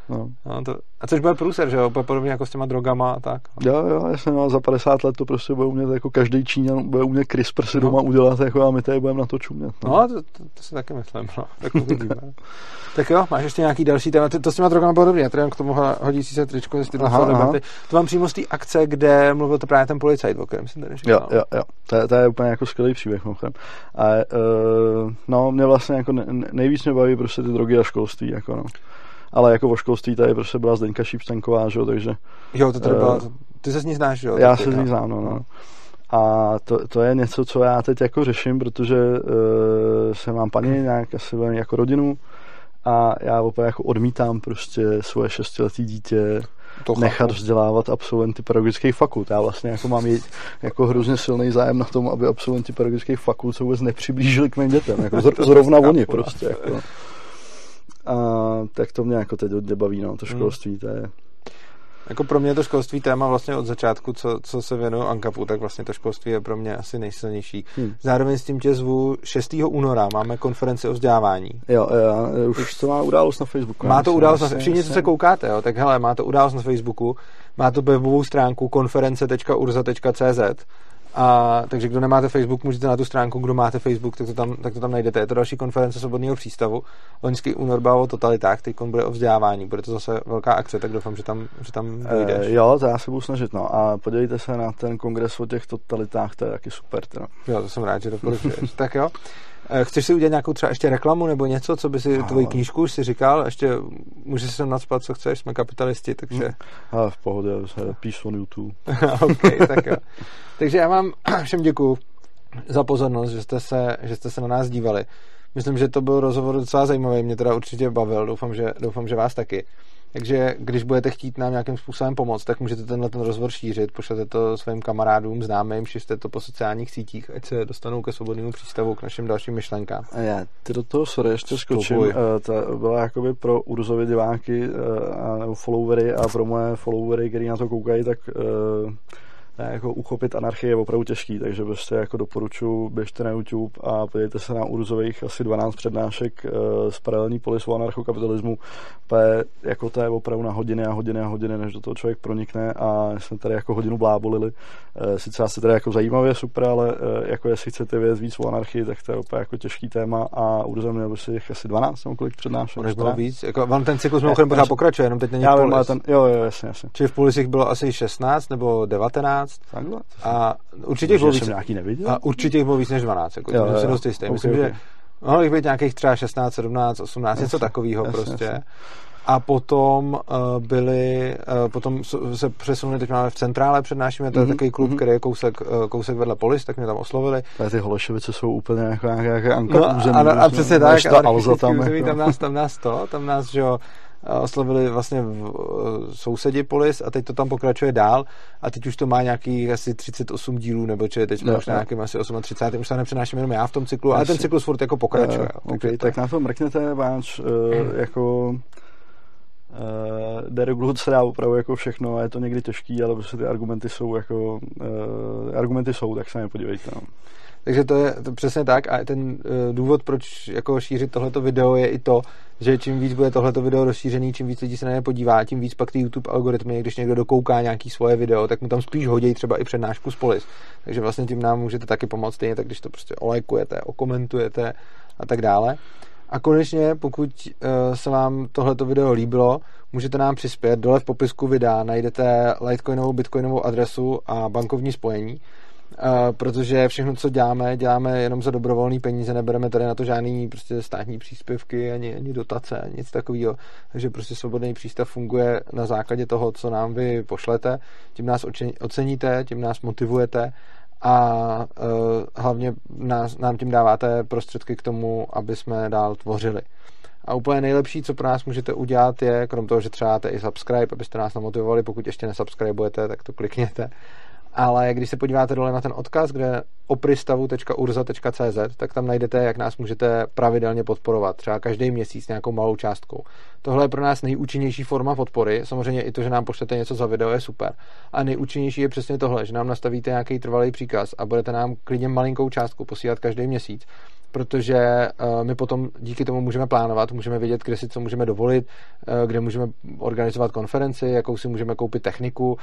No.
No, to, a což bude průser, že jo? Bude podobně jako s těma drogama a tak. No.
Jo, jo, jasně, no, za 50 let to prostě bude umět, jako každý Číňan bude umět CRISPR si
No.
doma udělat, jako a my tady budeme na to čumět.
No, to, to, to si taky myslím, no. Tak, tak jo, máš ještě nějaký další téma. Ty, to s těma drogama bylo dobrý, já tady k tomu ho- hodící se tričko
Aha,
Student
aha.
debaty. To mám přímo z té akce, kde mluvil to právě ten policajt, o kterém jsem tady říkal.
Jo, jo, jo. To je, to je úplně jako skvělý příběh, mimochodem. A uh, no, mě vlastně jako ne, ne- nejvíc mě baví prostě ty drogy a školství, jako no. Ale jako o školství tady prostě byla Zdeňka Šípstanková, že jo, takže
Jo, to tady
Eh,
byla, ty se s ní znáš, jo?
já se z ní znám, no, no. A to, to, je něco, co já teď jako řeším, protože uh, se mám paní nějak asi velmi jako rodinu a já opravdu jako odmítám prostě svoje šestiletý dítě
to
nechat
chápu.
vzdělávat absolventy pedagogických fakult. Já vlastně jako mám je, jako hrozně silný zájem na tom, aby absolventi pedagogických fakult se vůbec nepřiblížili k mým dětem. Jako zr- zrovna oni prostě. Jako. A tak to mě jako teď hodně baví, no,
Hmm.
to školství, to je...
Jako pro mě to školství téma vlastně od začátku, co, co se věnuju Ankapu, tak vlastně to školství je pro mě asi nejsilnější.
Hmm.
Zároveň s tím tě zvu 6. února, máme konferenci o vzdělávání.
Jo, jo, už to má událost na Facebooku.
Má to událost, na, všichni, co se koukáte, jo, tak hele, má to událost na Facebooku, má to webovou stránku konference.urza.cz a takže kdo nemáte Facebook, můžete na tu stránku, kdo máte Facebook, tak to tam, tak to tam najdete. Je to další konference Svobodného přístavu. Loňský únor byla o totalitách, teď bude o vzdělávání. Bude to zase velká akce, tak doufám, že tam, že tam dojdeš.
Eh, jo, to já se budu snažit, no. A podívejte se na ten kongres o těch totalitách, to je taky super, teda.
Jo, to jsem rád, že doporučuješ. tak jo. Eh, Chceš si udělat nějakou třeba ještě reklamu nebo něco, co by si
No.
tvoji knížku už si říkal, ještě můžeš sem nadspat, co chceš, jsme kapitalisti, takže
A v pohodě, peace on YouTube.
OK, tak jo. Takže já vám všem děkuju za pozornost, že jste, se, že jste se na nás dívali. Myslím, že to byl rozhovor docela zajímavý, mě teda určitě bavil, doufám, že, doufám, že vás taky. Takže když budete chtít nám nějakým způsobem pomoct, tak můžete tenhle ten rozhovor šířit, pošlete to svým kamarádům, známým, šiřte to po sociálních sítích, ať se dostanou ke svobodnému přístavu, k našim dalším myšlenkám.
A já ty do toho, sorry, ještě skočím. Uh, ta byla jakoby pro Urzovi diváky uh, a followery a pro moje followery, který na to koukají, tak uh, jako uchopit anarchii je opravdu těžký, takže prostě jako doporučuji, běžte na YouTube a podívejte se na Urzových asi 12 přednášek uh, z paralelní polisu anarchokapitalismu. P, jako to je opravdu na hodiny a hodiny a hodiny, než do toho člověk pronikne a jsme tady jako hodinu blábolili. Uh, sice asi tady jako zajímavě, super, ale uh, jako jestli chcete vědět víc o anarchii, tak to je opravdu jako těžký téma a Urzo měl by si jich asi 12 nebo kolik přednášek.
Ono bylo víc, jako, vám ten cyklus mimochodem pořád pokračuje, jenom teď není Já vím, ten,
jo, jo, jasně, jasně.
Čili v polisích bylo asi 16 nebo 19 12.
Takhle?
A určitě bylo víc? A určitě bylo víc než 12. Jako, jo, jo, jsem dost jistý. Okay, Myslím, okay. že mohlo jich být nějakých třeba 16, 17, 18, něco takového prostě. A potom uh, byli, uh, potom se přesunuli, teď máme v centrále, přednášíme, to je mm-hmm. takový klub, mm-hmm. který je kousek, uh, kousek vedle Polis, tak mě tam oslovili.
Ale ty Holešovice jsou úplně jako nějaké Anka no,
území. A, a, a přesně tak, a tam, jako. tam, nás, tam nás to, tam nás, že jo, oslovili vlastně v, eh, sousedí Polis a teď to tam pokračuje dál a teď už to má nějaký asi 38 dílů, nebo či teď jsme no, už na nějakým asi 38, už se nepřenáším jenom já v tom cyklu, ale ten cyklus furt jako pokračuje.
Uh, okay, tak na to mrkněte, váš uh, jako uh, deregulovat se dá opravdu jako všechno a je to někdy těžký, ale prostě ty argumenty jsou jako uh, argumenty jsou, tak se nepodívejte. No.
Takže to je to přesně tak a ten uh, důvod, proč jako šířit tohleto video je i to, že čím víc bude tohleto video rozšířený, čím víc lidí se na ně podívá, tím víc pak ty YouTube algoritmy, když někdo dokouká nějaký svoje video, tak mu tam spíš hodí třeba i přednášku z polis. Takže vlastně tím nám můžete taky pomoct stejně, tak když to prostě olajkujete, okomentujete a tak dále. A konečně, pokud uh, se vám tohleto video líbilo, můžete nám přispět. Dole v popisku videa najdete Litecoinovou, Bitcoinovou adresu a bankovní spojení protože všechno, co děláme, děláme jenom za dobrovolné peníze, nebereme tady na to žádný prostě státní příspěvky, ani, ani dotace, ani nic takového. Takže prostě svobodný přístav funguje na základě toho, co nám vy pošlete. Tím nás oceníte, tím nás motivujete a uh, hlavně nás, nám tím dáváte prostředky k tomu, aby jsme dál tvořili. A úplně nejlepší, co pro nás můžete udělat, je, krom toho, že třeba i subscribe, abyste nás namotivovali, pokud ještě nesubscribujete, tak to klikněte ale když se podíváte dole na ten odkaz, kde opristavu.urza.cz, tak tam najdete, jak nás můžete pravidelně podporovat, třeba každý měsíc nějakou malou částkou. Tohle je pro nás nejúčinnější forma podpory. Samozřejmě i to, že nám pošlete něco za video, je super. A nejúčinnější je přesně tohle, že nám nastavíte nějaký trvalý příkaz a budete nám klidně malinkou částku posílat každý měsíc protože uh, my potom díky tomu můžeme plánovat, můžeme vědět, kde si co můžeme dovolit, uh, kde můžeme organizovat konferenci, jakou si můžeme koupit techniku, uh,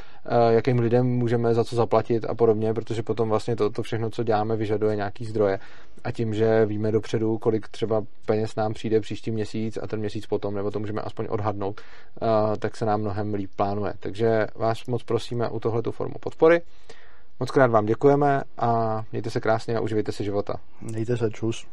jakým lidem můžeme za co zaplatit a podobně, protože potom vlastně to, to všechno, co děláme, vyžaduje nějaký zdroje. A tím, že víme dopředu, kolik třeba peněz nám přijde příští měsíc a ten měsíc potom, nebo to můžeme aspoň odhadnout, tak se nám mnohem líp plánuje. Takže vás moc prosíme u tohletu formu podpory. Moc krát vám děkujeme a mějte se krásně a uživejte si života.
Mějte se, čus.